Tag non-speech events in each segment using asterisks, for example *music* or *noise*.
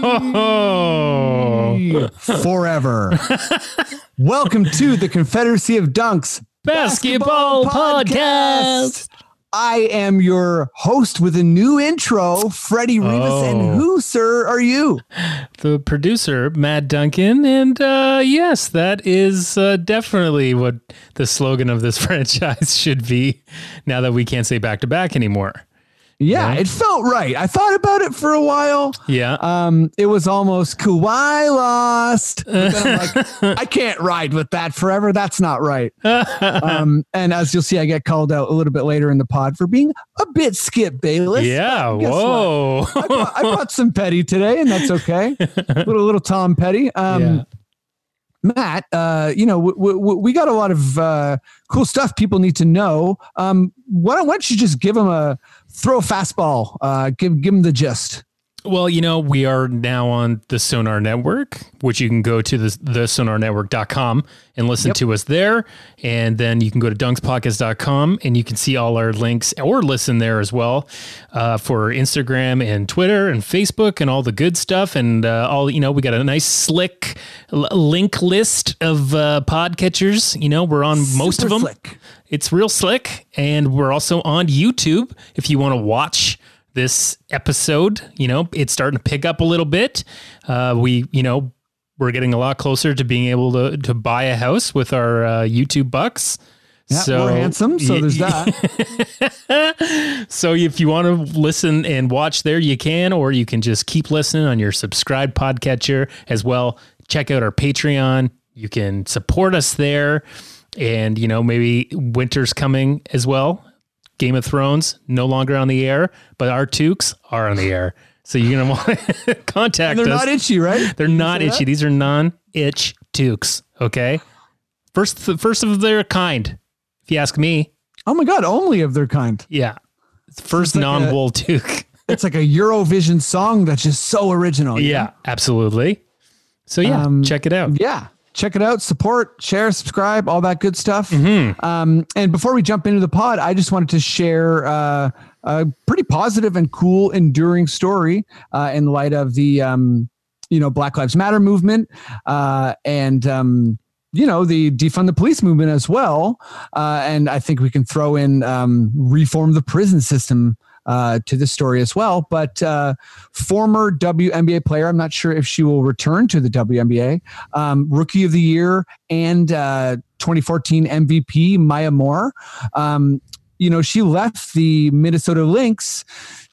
Oh, *laughs* forever. Welcome to the Confederacy of Dunks Basketball Podcast. I am your host with a new intro, Freddie Rivas. Oh. And who, sir, are you? The producer, Matt Duncan. And uh, yes, that is uh, definitely what the slogan of this *laughs* franchise should be now that we can't say back to back anymore. Yeah, Yeah. it felt right. I thought about it for a while. Yeah. Um, it was almost Kawhi lost. *laughs* But then I'm like, I can't ride with that forever. That's not right. *laughs* Um, and as you'll see, I get called out a little bit later in the pod for being a bit Skip Bayless. yeah. Whoa. I brought, I brought some Petty today, and that's okay. *laughs* little little Tom Petty. Um, Yeah. Matt, uh, you know, w- w- we got a lot of uh, cool stuff people need to know. Um, why, don't, why don't you just give them a throw a fastball? Uh, give give them the gist. Well, you know, we are now on the Sonar Network, which you can go to the, the sonarnetwork.com and listen Yep. to us there. And then you can go to dunkspodcast.com and you can see all our links or listen there as well uh, for Instagram and Twitter and Facebook and all the good stuff. And uh, all, you know, we got a nice slick l- link list of uh, podcatchers. You know, we're on most of them. slick. It's real slick. And we're also on YouTube if you want to watch this episode. You know, it's starting to pick up a little bit. Uh, we, you know, we're getting a lot closer to being able to, to buy a house with our uh, YouTube bucks. Yeah, we're handsome, so there's that. *laughs* so if you want to listen and watch there, you can, or you can just keep listening on your subscribed podcatcher as well. Check out our Patreon. You can support us there. And, you know, maybe winter's coming as well. Game of Thrones no longer on the air, but our toques are on the air. So you're going *laughs* to want to contact us. They're us. not itchy, right? They're not itchy. that? These are non-itch toques. Okay. First, first of their kind, if you ask me. Oh my god, only of their kind. Yeah. First like non-wool toque. *laughs* It's like a Eurovision song that's just so original. Yeah, absolutely. So yeah, Um, check it out. Yeah. Check it out, support, share, subscribe, all that good stuff. Mm-hmm. Um, and before we jump into the pod, I just wanted to share uh, a pretty positive and cool, enduring story uh, in light of the um, you know Black Lives Matter movement uh, and um, you know the defund the police movement as well. Uh, and I think we can throw in um, reform the prison system uh, to this story as well. But uh, former WNBA player, I'm not sure if she will return to the WNBA, um, rookie of the year and uh, 2014 MVP, Maya Moore. Um, you know, she left the Minnesota Lynx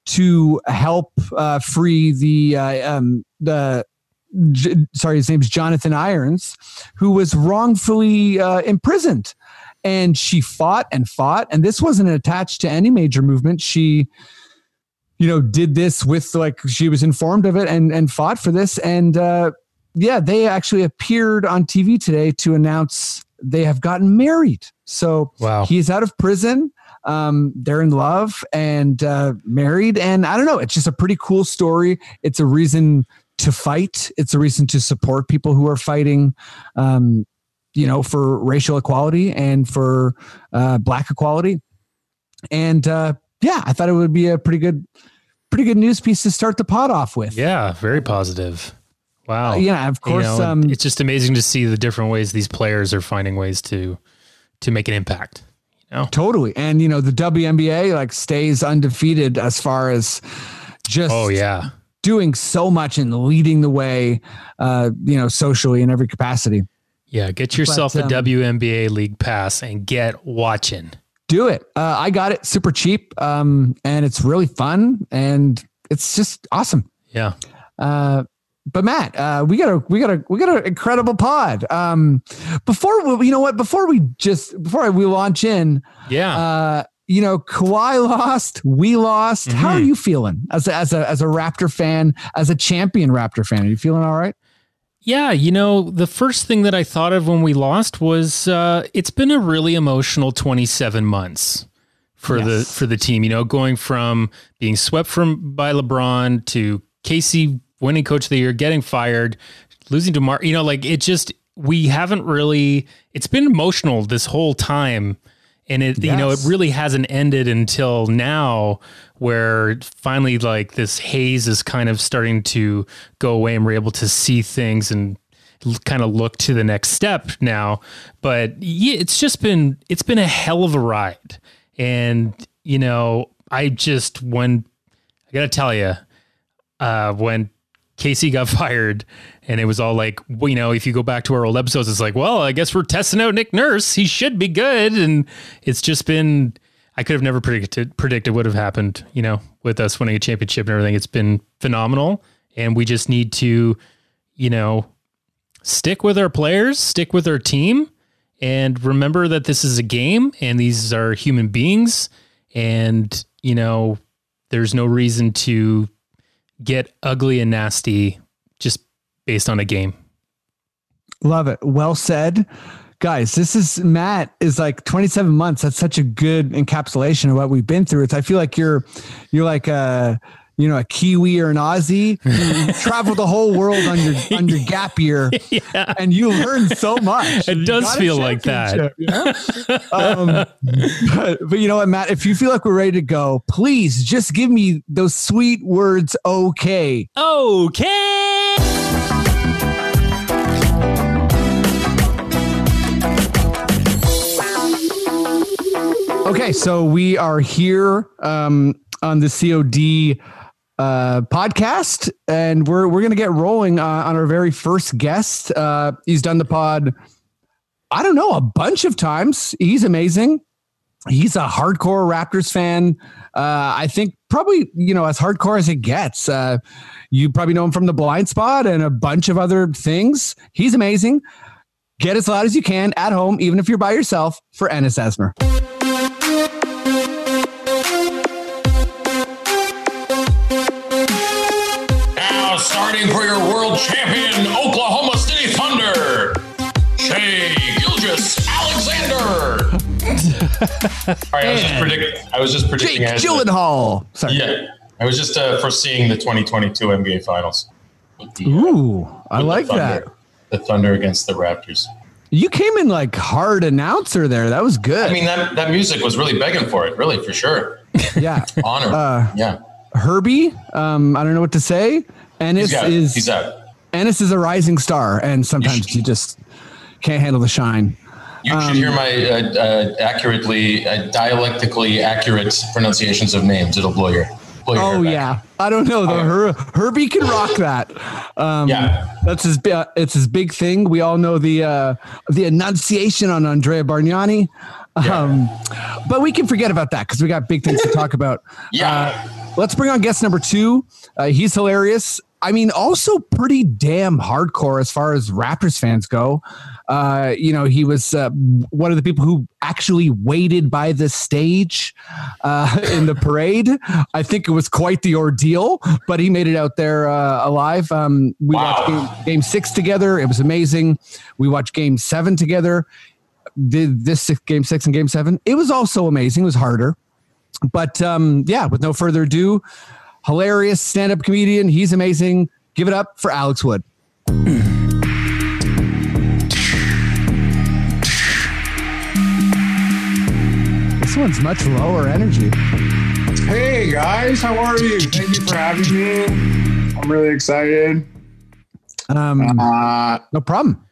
to help uh, free the um, the sorry, his name's Jonathan Irons, who was wrongfully uh, imprisoned. And she fought and fought. And this wasn't attached to any major movement. She, you know, did this with like she was informed of it and and fought for this. And uh, yeah, they actually appeared on TV today to announce they have gotten married. So Wow. he's out of prison. Um, they're in love and uh, married. And I don't know, it's just a pretty cool story. It's a reason to fight. It's a reason to support people who are fighting, um, you know, for racial equality and for uh, black equality. And uh, yeah, I thought it would be a pretty good, pretty good news piece to start the pod off with. Yeah, very positive. Wow. Uh, yeah, of You course. know, um, it's just amazing to see the different ways these players are finding ways to to make an impact. Totally. And you know, the WNBA like stays undefeated as far as just Oh yeah. doing so much and leading the way uh, you know, socially in every capacity. Yeah, get yourself But, um, a WNBA league pass and get watching. Do it. Uh, I got it super cheap. Um, and it's really fun and it's just awesome. Yeah. Uh, but Matt, uh, we got a we got a we got an incredible pod. Um, before we, you know what? Before we just before we launch in, Yeah. uh, you know, Kawhi lost, we lost. How are you feeling as a, as a as a Raptor fan, as a champion Raptor fan? Are you feeling all right? Yeah, you know, the first thing that I thought of when we lost was uh, it's been a really emotional 27 months for the for the team. You know, going from being swept from by LeBron to Casey winning Coach of the Year, getting fired, losing to Mark. You know, like it just we haven't really. It's been emotional this whole time, and it you know it really hasn't ended until now, where finally like this haze is kind of starting to go away, and we're able to see things and kind of look to the next step now. But yeah, it's just been it's been a hell of a ride, and you know I just when I gotta tell you, uh, when Casey got *laughs* fired, and it was all like, well, you know, if you go back to our old episodes, it's like, well, I guess we're testing out Nick Nurse. He should be good, and it's just been. I could have never predicted predicted what would have happened, you know, with us winning a championship and everything. It's been phenomenal, and we just need to, you know, stick with our players, stick with our team, and remember that this is a game and these are human beings, and you know, there's no reason to get ugly and nasty just based on a game. Love it. Well said. Guys, this is Matt is like 27 months. That's such a good encapsulation of what we've been through. It's I feel like you're you're like a you know a Kiwi or an Aussie. You *laughs* travel the whole world on your on your gap year, *laughs* yeah. and you learn so much. *laughs* It does feel like that. you know? um, but, but you know what, Matt? If you feel like we're ready to go, please just give me those sweet words. Okay. Okay. Okay, so we are here um, on the COD uh, podcast, and we're we're gonna get rolling uh, on our very first guest. Uh, he's done the pod, I don't know, a bunch of times. He's amazing. He's a hardcore Raptors fan. Uh, I think probably you know as hardcore as it gets. Uh, you probably know him from the Blind Spot and a bunch of other things. He's amazing. Get as loud as you can at home, even if you're by yourself, for Ennis Esmer. For your world champion, Oklahoma City Thunder, Shea Gilgis Alexander. *laughs* All right, I was just predicting. I was just predicting. Jake Gyllenhaal. Sorry. Yeah, I was just uh, foreseeing the 2022 NBA Finals. The, Ooh, I with the like that. The Thunder against the Raptors. You came in like hard announcer there. That was good. I mean, that that music was really begging for it, really for sure. yeah. Honor. Uh, yeah, Herbie, um, I don't know what to say. Ennis he's is He's out. Ennis is a rising star, and sometimes you just can't handle the shine. You Um, should hear my uh, uh, accurately, uh, dialectically accurate pronunciations of names. It'll blow your, blow your Oh yeah, I don't know. The Her- Herbie can rock that. Um, Yeah. that's his. It's his big thing. We all know the uh, the enunciation on Andrea Bargnani. Um, but we can forget about that because we got big things to talk about. Yeah. Uh, let's bring on guest number two. Uh, he's hilarious. I mean, also pretty damn hardcore as far as Raptors fans go. Uh, you know, he was uh, one of the people who actually waited by the stage uh, *laughs* in the parade. I think it was quite the ordeal, but he made it out there uh, alive. Um, we Wow. watched game, game six together. It was amazing. We watched game seven together. Did this six, game six and game seven. It was also amazing. It was harder. But um, yeah, with no further ado, hilarious stand up comedian. He's amazing. Give it up for Alex Wood. This one's much lower energy. Hey guys, how are you? Thank you for having me. I'm really excited. Um, Uh, no problem.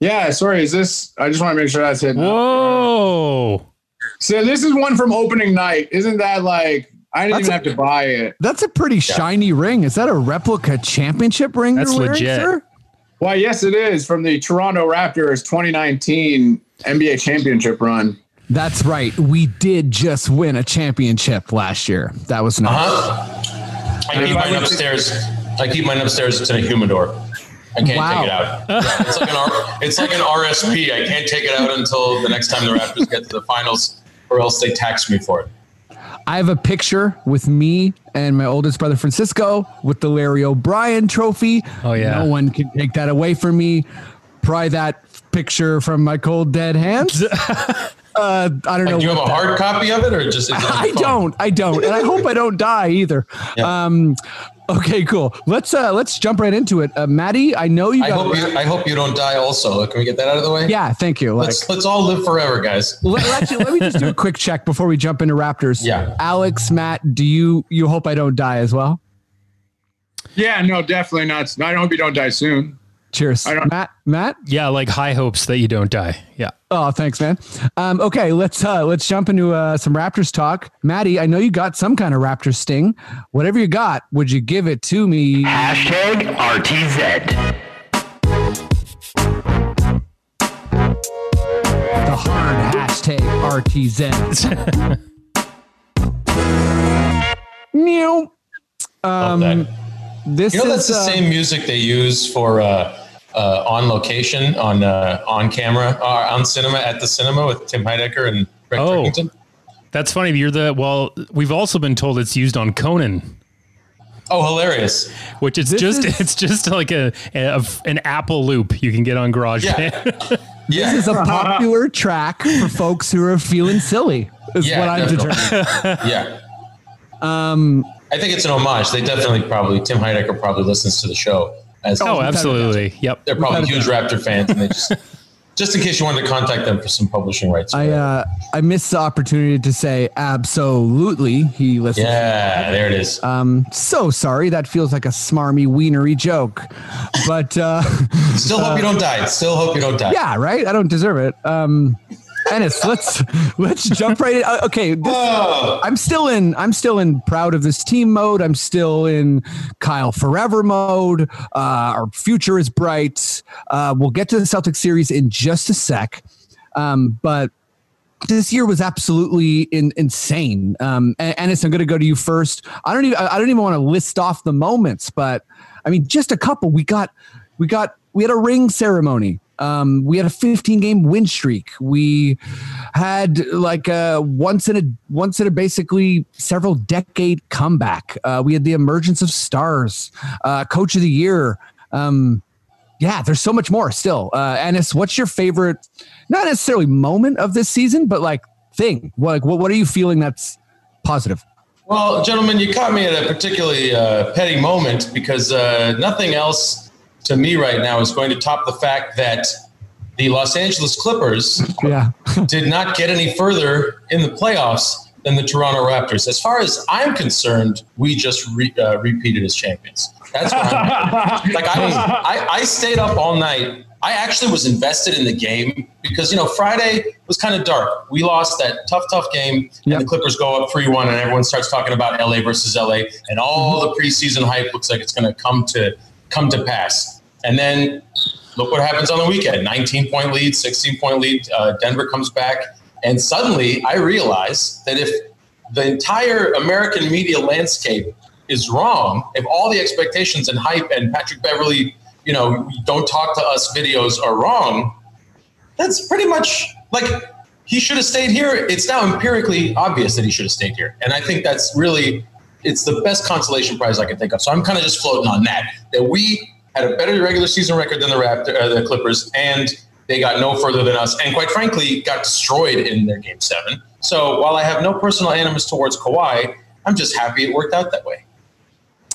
yeah, sorry. Is this? I just want to make sure that's it. Whoa. So this is one from opening night. Isn't that like? I didn't That's even a- have to buy it. That's a pretty shiny ring. Is that a replica championship ring? That's you're wearing, legit. sir? Why, yes, it is from the Toronto Raptors 2019 NBA championship run. That's right. We did just win a championship last year. That was nice. Uh-huh. I keep mine upstairs. I keep mine upstairs It's in a humidor. I can't Wow. take it out. Yeah, it's like an R, it's like an RSP. I can't take it out until the next time the Raptors get to the finals. or else they tax me for it. I have a picture with me and my oldest brother Francisco with the Larry O'Brien trophy. Oh, yeah. No one can take that away from me. Pry that picture from my cold dead hands. *laughs* uh, I don't Like, know. do you have a that- hard copy of it, or just? Is it on *laughs* I your phone? don't. I don't. And I hope I don't die either. Yeah. Um okay, cool. Let's uh let's jump right into it. Uh Maddie, I know you I hope you. I hope you don't die. Also, can we get that out of the way? Yeah, thank you. Like Let's let's all live forever, guys. let, actually, let me just do a *laughs* quick check before we jump into Raptors. Yeah. Alex, Matt, do you you hope I don't die as well? Yeah, no, definitely not. I hope you don't die soon. Cheers. Matt, Matt? Yeah, like high hopes that you don't die. Yeah. Oh, thanks, man. Um, okay, let's uh, let's jump into uh, some Raptors talk. Maddie, I know you got some kind of Raptor sting. Whatever you got, would you give it to me? Hashtag RTZ. The hard hashtag RTZ. *laughs* Meow. Love Um, that. This You know is that's the uh, same music they use for uh, uh, on location, on uh, on camera, uh, on cinema at the cinema with Tim Heidecker and Greg Oh. Turkington. That's funny. You're the well. We've also been told it's used on Conan, Oh, hilarious! which is This just is- *laughs* it's just like a, a an Apple loop you can get on GarageBand. Yeah, *laughs* This is a popular track for folks who are feeling silly. Is Yeah, what I'm determining. yeah. Um, I think it's an homage. They definitely probably Tim Heidecker probably listens to the show as oh, absolutely. Yep. they're probably Without a huge Raptor fans, and they just *laughs* just in case you wanted to contact them for some publishing rights. I uh, I missed the opportunity to say absolutely. He listens. yeah, there it is. Um, so sorry. That feels like a smarmy wienery joke, but uh, *laughs* Still hope you don't die. Still hope you don't die. yeah, right. I don't deserve it. Um, Ennis, let's let's jump right in. Uh, okay, this, Oh, I'm still in. I'm still in proud of this team mode. I'm still in Kyle forever mode. Uh, our future is bright. Uh, we'll get to the Celtics series in just a sec, um, but this year was absolutely in, insane. Um, Ennis, I'm going to go to you first. I don't even. I don't even want to list off the moments, but I mean, just a couple. We got, we got, we had a ring ceremony. Um, we had a 15 game win streak. We had like a once in a once in a basically several decade comeback. Uh, we had the emergence of stars, uh, coach of the year. Um, yeah, there's so much more still. Uh, Ennis, what's your favorite, not necessarily moment of this season, but like thing? Like, what, what are you feeling that's positive? Well, gentlemen, you caught me at a particularly uh, petty moment because uh, nothing else to me right now is going to top the fact that the Los Angeles Clippers Yeah. *laughs* did not get any further in the playoffs than the Toronto Raptors. As far as I'm concerned, we just re- uh, repeated as champions. That's what I'm *laughs* like. I was, I, I stayed up all night. I actually was invested in the game because you know Friday was kind of dark. We lost that tough, tough game, and the Clippers go up three-one, and everyone starts talking about LA versus LA, and all the preseason hype looks like it's going to come to come to pass. And then look what happens on the weekend. 19 point lead 16 point lead uh, denver comes back. And suddenly i realize that if the entire american media landscape is wrong if all the expectations and hype and patrick beverley you know don't talk to us videos are wrong that's pretty much like he should have stayed here. It's now empirically obvious that he should have stayed here. And i think that's really it's the best consolation prize i can think of so i'm kind of just floating on that that we had a better regular season record than the Raptor, uh, the Clippers, and they got no further than us, and quite frankly, got destroyed in their game seven. So while I have no personal animus towards Kawhi, I'm just happy it worked out that way.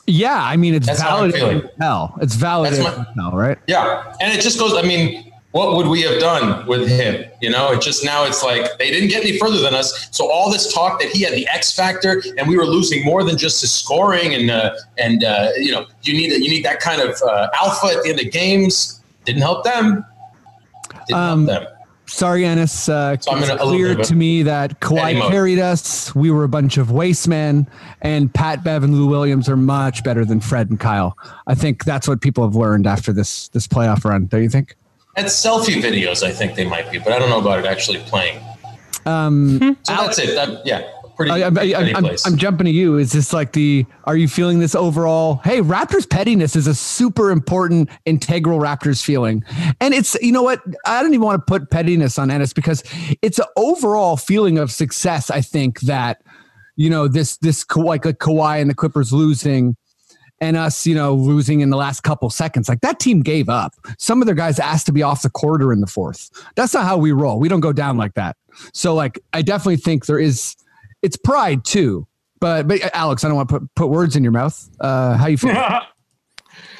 Yeah. I mean, it's That's how I'm validated. feeling. as hell. It's my- hell, right? Yeah, and it just goes. I mean, what would we have done with him? You know, it just now it's like they didn't get any further than us. So all this talk that he had the X factor and we were losing more than just his scoring and uh, and uh, you know you need you need that kind of uh, alpha at the end of games. Didn't help them. Didn't Um, help them. Sorry, Ennis. Uh, So it's in a- a little clear bit of a to me that Kawhi carried us. We were a bunch of waste men, and Pat Bev and Lou Williams are much better than Fred and Kyle. I think that's what people have learned after this this playoff run. Don't you think? At selfie videos, I think they might be, but I don't know about it actually playing. Um, So that's it. That, yeah. pretty, I, I, pretty I, I'm, place. I'm jumping to you. Is this like the? Are you feeling this overall? Hey, Raptors pettiness is a super important, integral Raptors feeling, and it's you know what? I don't even want to put pettiness on Ennis because it's an overall feeling of success. I think that you know this this like like Kawhi and the Clippers losing. And us, you know, losing in the last couple seconds. Like that team gave up. Some of their guys asked to be off the quarter in the fourth. That's not how we roll. We don't go down like that. So, like, I definitely think there is it's pride too. But but Alex, I don't want to put, put words in your mouth. Uh, how you feel? *laughs* uh,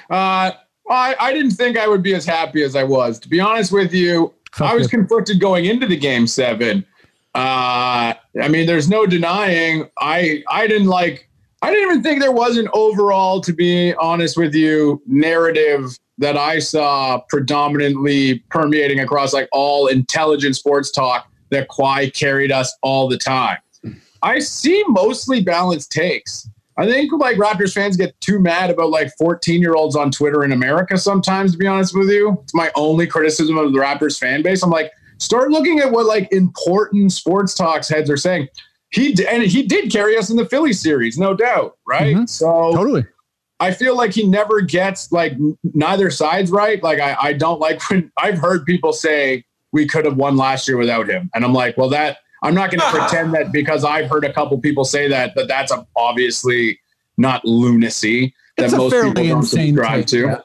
I, I didn't think I would be as happy as I was. To be honest with you, Felt I was good. conflicted going into the game seven. Uh, I mean, there's no denying I I didn't like I didn't even think there was an overall, to be honest with you, narrative that I saw predominantly permeating across like all intelligent sports talk that Kawhi carried us all the time. Hmm. I see mostly balanced takes. I think like Raptors fans get too mad about like 14 year olds on Twitter in America sometimes, to be honest with you. It's my only criticism of the Raptors fan base. I'm like, start looking at what like important sports talks heads are saying. He d- and he did carry us in the Philly series, no doubt, right? Mhm. So Totally. I feel like he never gets like n- neither side's right. Like I, I don't like *laughs* when I've heard people say we could have won last year without him, and I'm like, well, that I'm not going *laughs* to pretend that because I've heard a couple people say that that that's a, obviously not lunacy that It's a most people don't subscribe take. to. Yeah.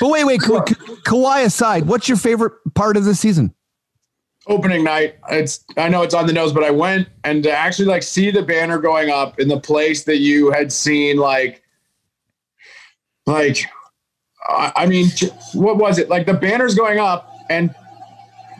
But wait, wait, Ka- Ka- Kawhi aside, what's your favorite part of the season? Opening night it's i know it's on the nose but i went and to actually like see the banner going up in the place that you had seen like like i, mean what was it? Like the banner's going up and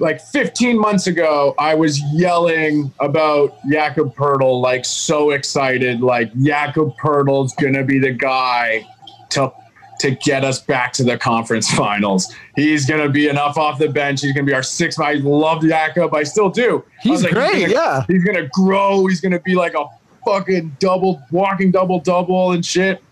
like 15 months ago i was yelling about Jakob Poeltl like so excited like Jakob Poeltl's gonna be the guy to to get us back to the conference finals. He's going to be enough off the bench. He's going to be our sixth. I love Jakob. I still do. He's like, great. gonna- yeah. He's going to grow. He's going to be like a fucking double, walking double double and shit.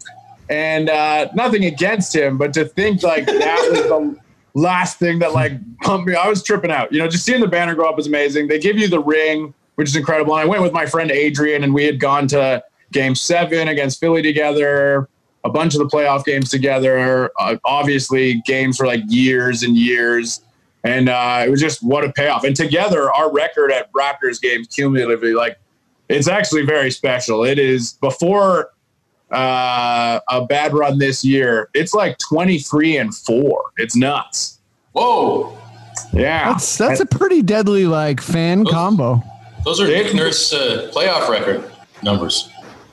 And uh, nothing against him, but to think like that was the last thing that like pumped me, I was tripping out. You know, just seeing the banner go up was amazing. They give you the ring, which is incredible. And I went with my friend Adrian, and we had gone to Game Seven against Philly together a bunch of the playoff games together. Uh, obviously, games for like years and years. And uh, it was just what a payoff. And together, our record at Raptors games cumulatively, like, it's actually very special. It is before uh, a bad run this year, it's like 23 and four. It's nuts. Whoa, Yeah. That's that's a pretty deadly like fan combo. those are Nick Nurse uh, playoff record numbers.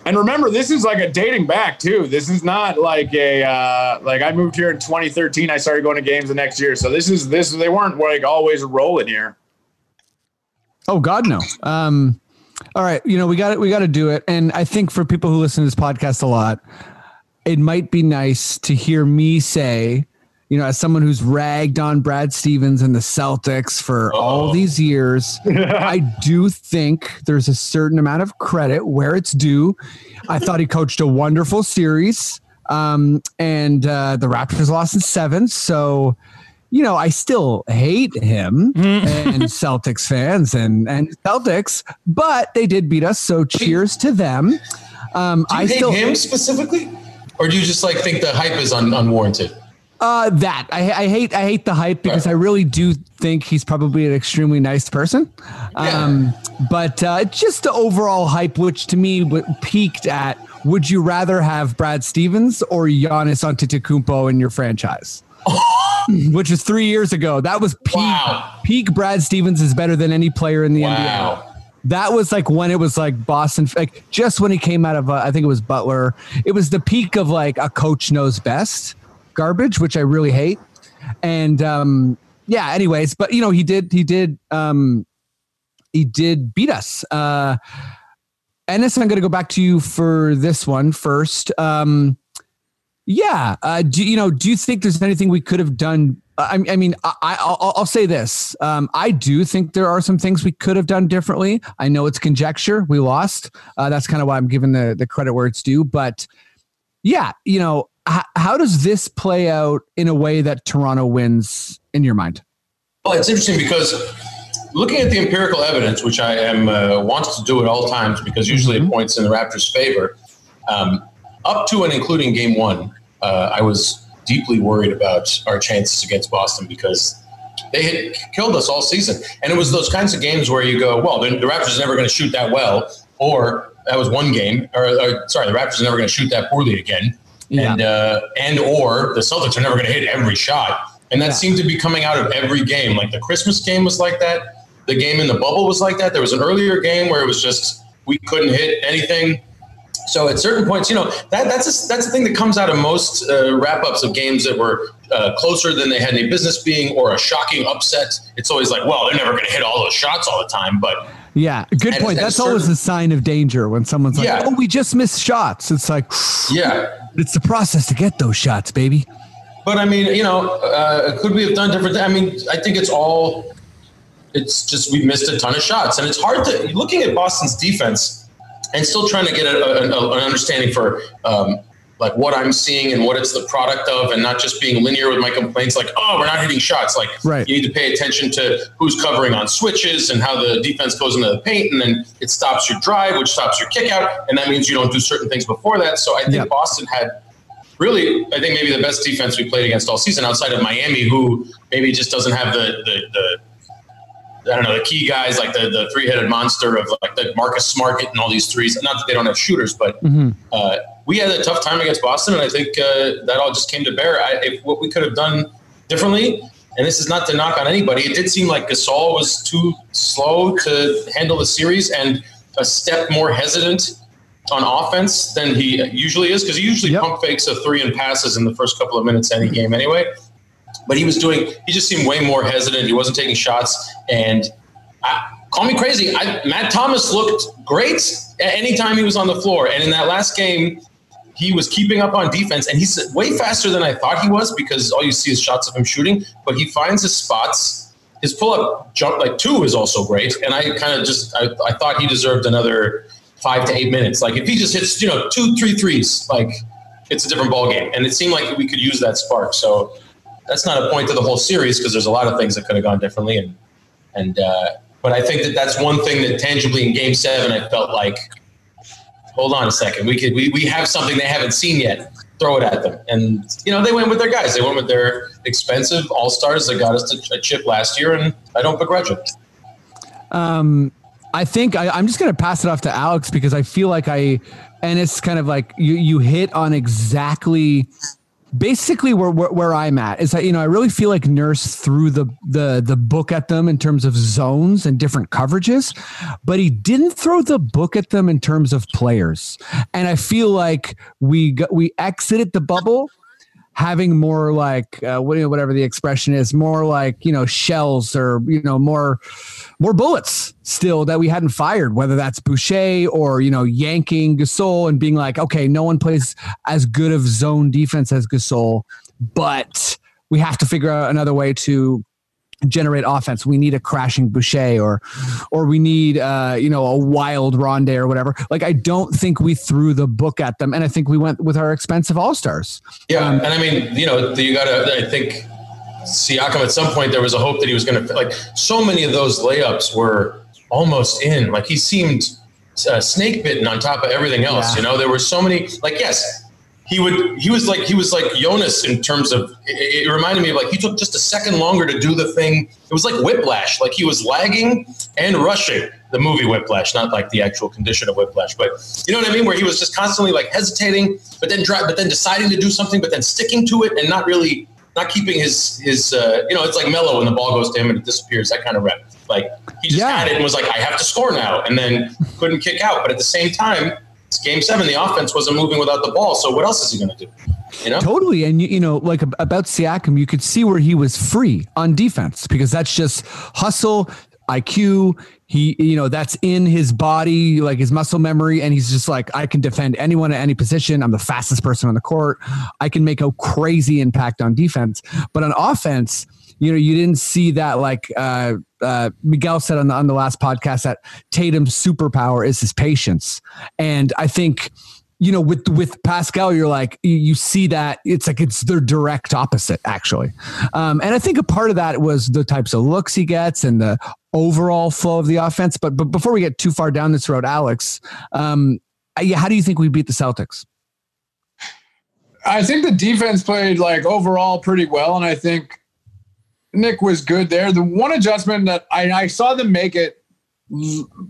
And remember, this is like a dating back too. This is not like a uh, like I moved here in 2013. I started going to games the next year, so this is this. They weren't like always rolling here. Oh God, no. Um, all right, you know we got it. We got to do it. And I think for people who listen to this podcast a lot, it might be nice to hear me say, you know, as someone who's ragged on Brad Stevens and the Celtics for all Uh-oh. these years, *laughs* I do think there's a certain amount of credit where it's due. I thought he coached a wonderful series. Um, and uh, the Raptors lost in seven. So, you know, I still hate him *laughs* and Celtics fans and, and Celtics, but they did beat us. So cheers to them. Um, Do you I hate still him specifically, or do you just like think the hype is un- unwarranted? Uh, that I, I hate. I hate the hype because I really do think he's probably an extremely nice person. Um, but uh, just the overall hype, which to me peaked at, would you rather have Brad Stevens or Giannis Antetokounmpo in your franchise? *laughs* which is three years ago. That was peak. Wow. Peak. Brad Stevens is better than any player in the NBA. That was like when it was like Boston, like just when he came out of, uh, I think it was Butler. It was the peak of like a coach knows best garbage, which I really hate. And um, yeah, anyways, but you know, he did, he did, um, he did beat us. Uh, Ennis, I'm going to go back to you for this one first. Um, yeah, uh, do you know? Do you think there's anything we could have done? I, I mean, I, I'll, I'll say this. Um, I do think there are some things we could have done differently. I know it's conjecture. We lost. Uh, that's kind of why I'm giving the the credit where it's due. But yeah, you know, h- how does this play out in a way that Toronto wins in your mind? Well, it's interesting because looking at the empirical evidence, which I am uh, wanted to do at all times because usually Mm-hmm. it points in the Raptors' favor. Um, up to and including Game One, uh, I was deeply worried about our chances against Boston because they had killed us all season, and it was those kinds of games where you go, "Well, the, the Raptors are never going to shoot that well," or that was one game, or, or sorry, the Raptors are never going to shoot that poorly again, Yeah. and uh, and or the Celtics are never going to hit every shot, and that Yeah. seemed to be coming out of every game. Like the Christmas game was like that. The game in the bubble was like that. There was an earlier game where it was just we couldn't hit anything. So at certain points, you know that that's a, that's the thing that comes out of most uh, wrap ups of games that were uh, closer than they had any business being, or a shocking upset. It's always like, well, they're never going to hit all those shots all the time, but Yeah, good point. That's always certain- a sign of danger when someone's like, Yeah. "Oh, we just missed shots." It's like *sighs* yeah. It's the process to get those shots, baby. But I mean, you know, uh, could we have done different? I mean, I think it's all. It's just we missed a ton of shots, and it's hard to looking at Boston's defense and still trying to get a, a, a- an understanding for um, like what I'm seeing and what it's the product of, and not just being linear with my complaints. Like, oh, we're not hitting shots. Like, Right. you need to pay attention to who's covering on switches and how the defense goes into the paint, and then it stops your drive, which stops your kick out, and that means you don't do certain things before that. So I think Yep. Boston had really, I think maybe the best defense we played against all season outside of Miami, who maybe just doesn't have the the, the I don't know the key guys like the the three headed monster of like the Marcus Smart and all these threes. Not that they don't have shooters, but uh, we had a tough time against Boston, and I think uh, that all just came to bear. I, if what we could have done differently. And this is not to knock on anybody. It did seem like Gasol was too slow to handle the series and a step more hesitant on offense than he usually is because he usually Yep. pump fakes a three and passes in the first couple of minutes any game anyway. But he was doing, he just seemed way more hesitant. He wasn't taking shots. And I, call me crazy. I, Matt Thomas looked great any time he was on the floor. And in that last game, he was keeping up on defense and he's way faster than I thought he was because all you see is shots of him shooting, but he finds his spots. His pull up jump like two is also great. And I kind of just, I, I thought he deserved another five to eight minutes. Like if he just hits, you know, two, three threes, like it's a different ball game. And it seemed like we could use that spark. So that's not a point to the whole series because there's a lot of things that could have gone differently. And, and, uh, but I think that that's one thing that tangibly in game seven, I felt like, hold on a second. We could we, we have something they haven't seen yet. Throw it at them. And you know, they went with their guys. They went with their expensive all stars that got us to a chip last year, and I don't begrudge it. Um, I think I, I'm just going to pass it off to Alex because I feel like I, and it's kind of like you you hit on exactly, basically where where, where I'm at is that you know I really feel like Nurse threw the the the book at them in terms of zones and different coverages, but he didn't throw the book at them in terms of players, and I feel like we got, we exited the bubble having more like uh, whatever the expression is, more like you know shells or you know more more bullets still that we hadn't fired, whether that's Boucher or you know yanking Gasol and being like, okay, no one plays as good of zone defense as Gasol, but we have to figure out another way to generate offense. We need a crashing Boucher or or we need uh, you know a wild Rondae or whatever. Like I don't think we threw the book at them, and I think we went with our expensive all stars. Yeah, and I mean, you know, you got to. I think Siakam at some point there was a hope that he was going to like. So many of those layups were almost in. Like he seemed uh, snake bitten on top of everything else. Yeah. You know, there were so many. Like yes, he would. He was like he was like Jonas in terms of. It, it reminded me of like he took just a second longer to do the thing. It was like Whiplash. Like he was lagging and rushing. The movie Whiplash, not like the actual condition of Whiplash, but you know what I mean, where he was just constantly like hesitating, but then dri but then deciding to do something, but then sticking to it and not really not keeping his his uh, you know it's like mellow when the ball goes to him and it disappears that kind of rep like he just Yeah. had it and was like I have to score now and then couldn't kick out but at the same time it's game seven the offense wasn't moving without the ball so what else is he going to do you know Totally. And, you, you know, like about Siakam, you could see where he was free on defense because that's just hustle, IQ. He, you know, that's in his body, like his muscle memory. And he's just like, I can defend anyone at any position. I'm the fastest person on the court. I can make a crazy impact on defense. But on offense, you know, you didn't see that like uh, uh, Miguel said on the on the last podcast that Tatum's superpower is his patience, and I think you know, with with Pascal, you're like you, see that it's like it's their direct opposite, actually. Um, and I think a part of that was the types of looks he gets and the overall flow of the offense. But but before we get too far down this road, Alex, um, uh, how do you think we beat the Celtics? I think the defense played like overall pretty well, and I think Nick was good there. The one adjustment that I, I saw them make it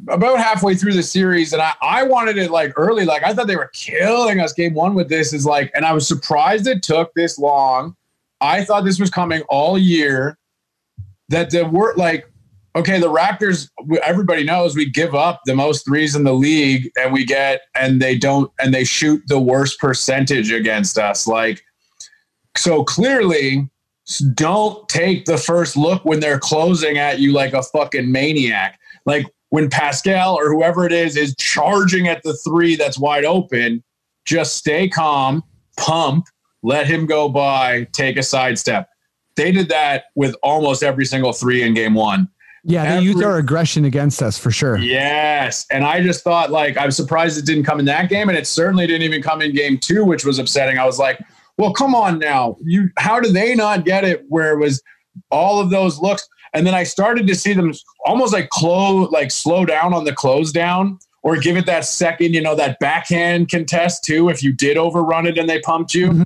about halfway through the series, and I, I wanted it like early. Like I thought they were killing us game one with this. Is like, and I was surprised it took this long. I thought this was coming all year. That the were like okay, the Raptors, everybody knows we give up the most threes in the league and we get, and they don't, and they shoot the worst percentage against us. Like, so clearly, don't take the first look when they're closing at you like a fucking maniac. Like, when Pascal or whoever it is is charging at the three that's wide open, just stay calm, pump, let him go by, take a sidestep. They did that with almost every single three in game one. Yeah, they Every- used our aggression against us for sure. Yes. And I just thought, like, I'm surprised it didn't come in that game. And it certainly didn't even come in game two, which was upsetting. I was like, well, come on now. You how do they not get it where it was all of those looks? And then I started to see them almost like close, like slow down on the close down or give it that second, you know, that backhand contest too, if you did overrun it and they pumped you. Mm-hmm.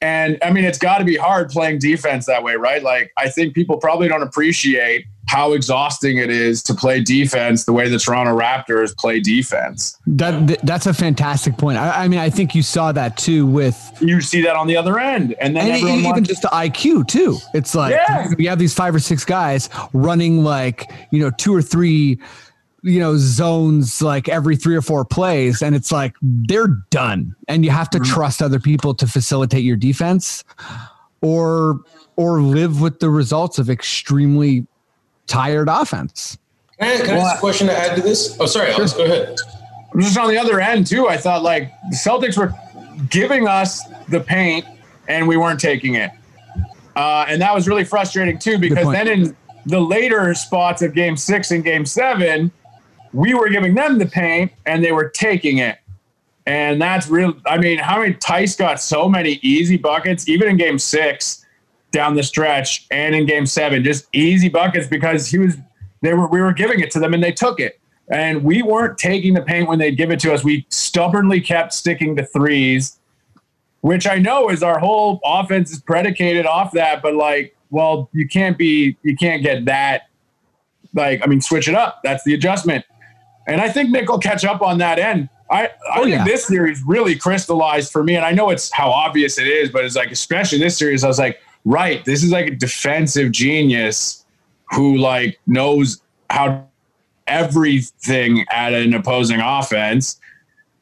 And I mean, it's got to be hard playing defense that way, right? Like, I think people probably don't appreciate how exhausting it is to play defense the way the Toronto Raptors play defense. That that's a fantastic point. I, I mean, I think you saw that too with You see that on the other end, and then and even wants- just the IQ too. It's like Yeah. we have these five or six guys running like you know two or three you know zones like every three or four plays, and it's like they're done, and you have to mm-hmm. trust other people to facilitate your defense, or or live with the results of extremely tired offense. Can I, can I ask a question to add to this? Oh, sorry, Alex, go ahead. I was just on the other end too. I thought like the Celtics were giving us the paint, and we weren't taking it, uh, and that was really frustrating too. Because then in the later spots of Game Six and Game Seven, we were giving them the paint, and they were taking it. And that's real. I mean, how many Theis got so many easy buckets, even in game six down the stretch and in game seven, just easy buckets because he was, they were, we were giving it to them and they took it. And we weren't taking the paint when they'd give it to us. We stubbornly kept sticking to threes, which I know is our whole offense is predicated off that. But like, well, you can't be, you can't get that. Like, I mean, switch it up. That's the adjustment. And I think Nick will catch up on that end. I, I Oh, think yeah. this series really crystallized for me. And I know it's how obvious it is, but it's like, especially this series, I was like, right, this is like a defensive genius who like knows how everything at an opposing offense.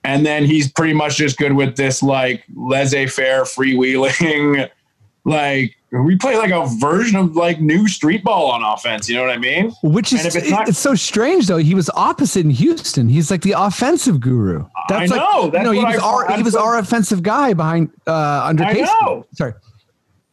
And then he's pretty much just good with this like laissez-faire freewheeling. *laughs* Like we play like a version of like new street ball on offense. You know what I mean? Which is And if it's it's, so strange though. He was opposite in Houston. He's like the offensive guru. That's I like know, you that's know, he was I- our he was our offensive guy behind uh under I Casey. know. Sorry.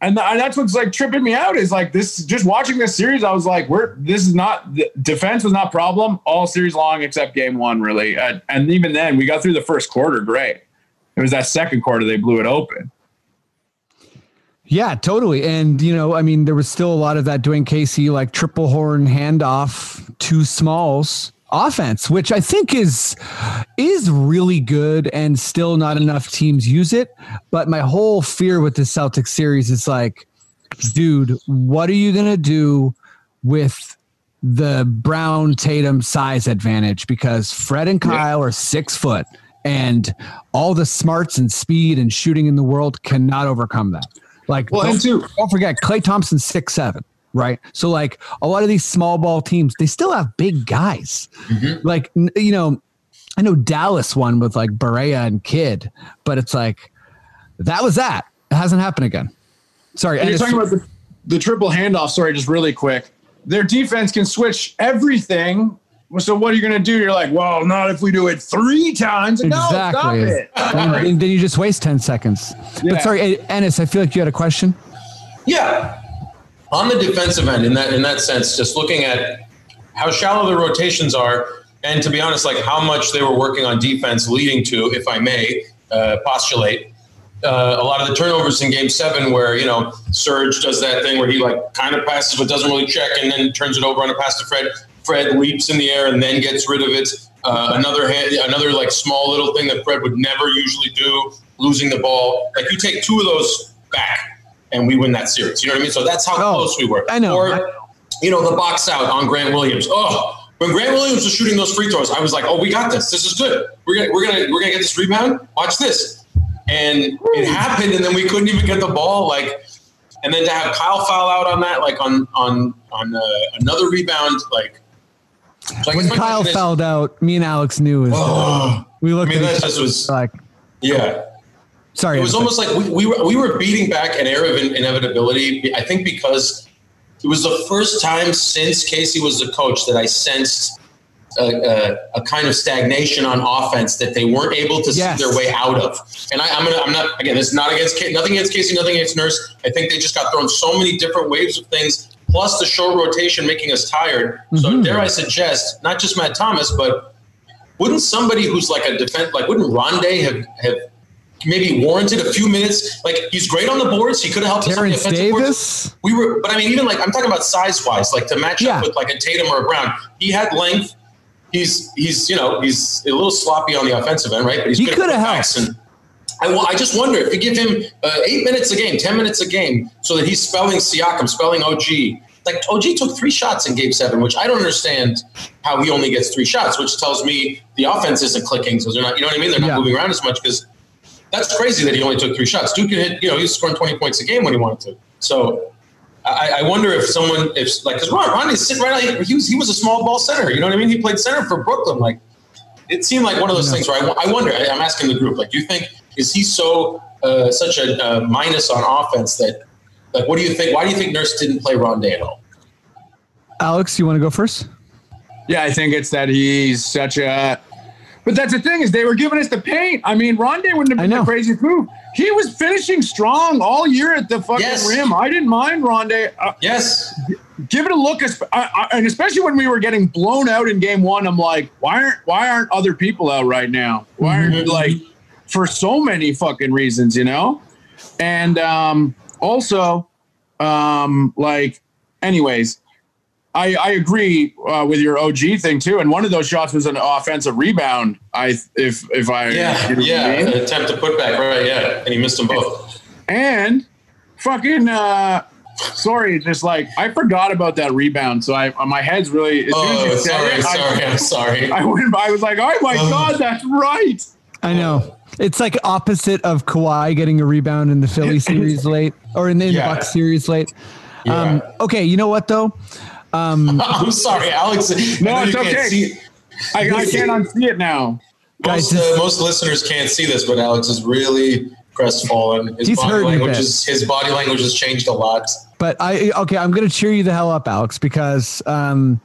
And, th- and that's what's like tripping me out is like this just watching this series i was like we're this is not defense was not problem all series long except game one really. Uh, and even then we got through the first quarter great. It was that second quarter they blew it open. Yeah, totally. And you know, I mean, there was still a lot of that Dwane Casey like triple horn handoff, two smalls offense, which I think is is really good and still not enough teams use it. But my whole fear with the Celtics series is like, dude, what are you gonna do with the Brown Tatum size advantage? Because Fred and Kyle are six foot and all the smarts and speed and shooting in the world cannot overcome that. Like, Well, don't, and two- don't forget, Klay Thompson six seven, right? So, like, a lot of these small ball teams, they still have big guys. Mm-hmm. Like, you know, I know Dallas won with like Barea and Kidd, but it's like that was that. It hasn't happened again. Sorry, And and you're talking about the, the triple handoff sorry just really quick their defense can switch everything so what are you going to do you're like well not if we do it three times no stop exactly. it and, and then you just waste ten seconds. Yeah. But sorry, Ennis, I feel like you had a question. Yeah. On the defensive end, in that in that sense, just looking at how shallow the rotations are, and to be honest, like how much they were working on defense, leading to, if I may, uh, postulate. Uh, a lot of the turnovers in Game Seven, where you know Serge does that thing where he like kind of passes but doesn't really check, and then turns it over on a pass to Fred. Fred leaps in the air and then gets rid of it. Uh, another hand, another like small little thing that Fred would never usually do, losing the ball. Like you take two of those back, and we win that series. You know what I mean? So that's how Oh, close we were. I know. Or you know the box out on Grant Williams. Oh, when Grant Williams was shooting those free throws, I was like, oh, we got this. This is good. We're gonna we're gonna we're gonna get this rebound. Watch this. And it happened, and then we couldn't even get the ball. Like, and then to have Kyle foul out on that, like on on on uh, another rebound, like. so When Kyle question is- fouled out, me and Alex knew. Is, Oh, we looked. I mean, at that just was like, yeah. Sorry. It was almost like we, we were we were beating back an air of in- inevitability. I think because it was the first time since Casey was the coach that I sensed a, a, a kind of stagnation on offense that they weren't able to Yes. see their way out of. And I, I'm gonna I'm not again. This is not against nothing against Casey, nothing against Nurse. I think they just got thrown so many different waves of things. Plus the short rotation making us tired. So mm-hmm. dare I suggest not just Matt Thomas, but wouldn't somebody who's like a defense like wouldn't Rondae have have maybe warranted a few minutes? Like he's great on the boards. He could have helped us on the Terrence offensive boards. We were, but I mean, even like I'm talking about size wise, like to match Yeah. up with like a Tatum or a Brown. He had length. He's he's you know he's a little sloppy on the offensive end, right? But he's He coulda putbacks. helped. And I, I just wonder if you give him uh, eight minutes a game, ten minutes a game, so that he's spelling Siakam, spelling OG. Like OG took three shots in Game Seven, which I don't understand how he only gets three shots, which tells me the offense isn't clicking. So they're not, you know what I mean? They're not Yeah. moving around as much because that's crazy that he only took three shots. Duke could hit, you know, he's scoring 20 points a game when he wanted to. So I, I wonder if someone, if like, because Ron, Ron is sitting right out, he was, he was a small ball center. You know what I mean? He played center for Brooklyn. Like, it seemed like one of those things where I, I wonder, I, I'm asking the group, like, do you think, is he so, uh, such a uh, minus on offense that, like, what do you think? Why do you think Nurse didn't play Rondae at all? Alex, you want to go first? Yeah, I think it's that he's such a. But that's the thing is they were giving us the paint. I mean, Rondae wouldn't have been know. the craziest move. He was finishing strong all year at the fucking Yes. rim. I didn't mind Rondae. Uh, Yes. give it a look, esp- I, I, and especially when we were getting blown out in game one. I'm like, why aren't why aren't other people out right now? Why aren't like for so many fucking reasons, you know? And um, also, um, like, anyways, I, I agree uh, with your OG thing too. And one of those shots was an offensive rebound. I if if I Yeah. you know what I Yeah. mean? An attempt to put back, right? Yeah. And he missed them both. and fucking uh sorry just like i forgot about that rebound so i my head's really as soon as Oh, you said sorry. it, I- Sorry. I'm sorry. I *laughs* went. I was like, "Oh my god, that's right." I know. It's like opposite of Kawhi getting a rebound in the Philly *laughs* series late or in the in the Yeah. Bucks series late. Yeah. Um, okay, you know what though? *laughs* I'm sorry, Alex. No, know it's you can't okay. see- I, I can't unsee it now. Guys, most, uh, most listeners can't see this, but Alex is really crestfallen. His He's body language is his body language has changed a lot. But I okay, I'm gonna cheer you the hell up, Alex, because um,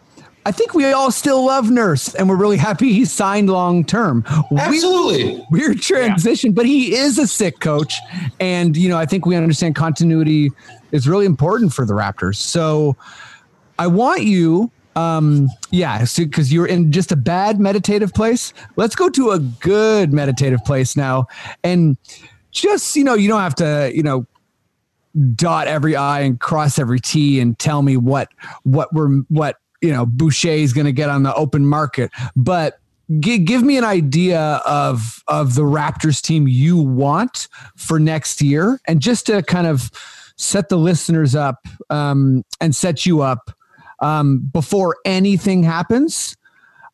I think we all still love Nurse, and we're really happy he signed long term. Absolutely. Weird transition, but he is a sick coach, and you know I think we understand continuity is really important for the Raptors. So I want you, um, yeah, because you're in just a bad meditative place. Let's go to a good meditative place now, and just you know you don't have to you know dot every i and cross every t and tell me what what we're what you know boucher is going to get on the open market. But gi- give me an idea of of the raptors team you want for next year. And just to kind of set the listeners up um, and set you up um, before anything happens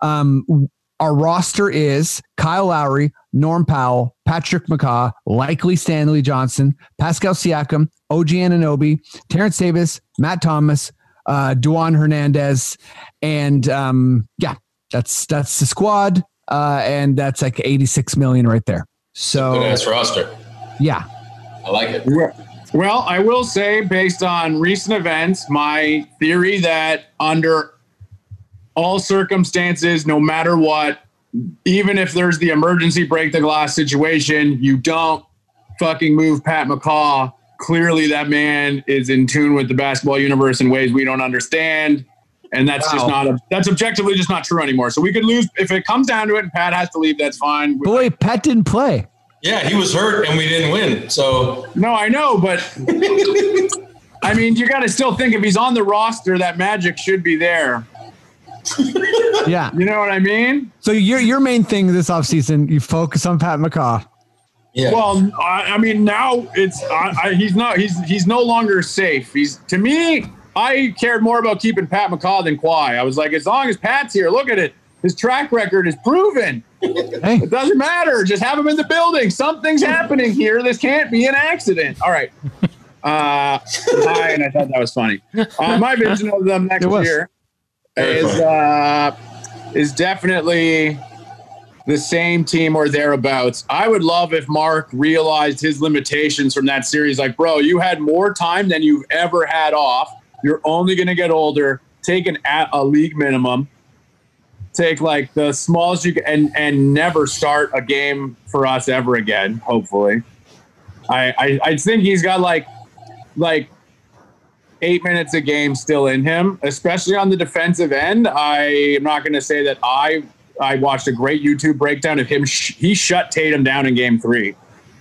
um, our roster is Kyle Lowry, Norm Powell, Patrick McCaw, likely Stanley Johnson, Pascal Siakam, OG Anunoby, Terence Davis, Matt Thomas, uh, Dewan Hernandez, and um, yeah, that's that's the squad, uh, and that's like 86 million right there. Good So ass roster. yeah, I like it. Well, I will say, based on recent events, my theory that under all circumstances, no matter what, even if there's the emergency break the glass situation, you don't fucking move Pat McCaw. Clearly, that man is in tune with the basketball universe in ways we don't understand. And that's just not a, that's objectively just not true anymore. So we could lose if it comes down to it and Pat has to leave, that's fine. Boy, Pat didn't play. Yeah, he was hurt and we didn't win. So No, I know, but *laughs* I mean, you got to still think if he's on the roster, that magic should be there. *laughs* Yeah. You know what I mean? So your your main thing this offseason, you focus on Pat McCaw. yeah. Well, I, I mean, now it's I, I, he's not he's he's no longer safe. He's to me, I cared more about keeping Pat McCaw than Kawhi. I was like, as long as Pat's here, look at it. His track record is proven. Hey, It doesn't matter. Just have them in the building. Something's happening here. This can't be an accident. All right. Uh, hi, and I thought that was funny. Uh, my vision of them next year Very is uh, is definitely the same team or thereabouts. I would love if Marc realized his limitations from that series. Like, bro, you had more time than you've ever had off. You're only going to get older. Take an at a league minimum. Take like the smallest you can, and and never start a game for us ever again. Hopefully, I I, I think he's got like like eight minutes a game still in him, especially on the defensive end. I am not going to say that I I watched a great YouTube breakdown of him. Sh- he shut Tatum down in Game Three.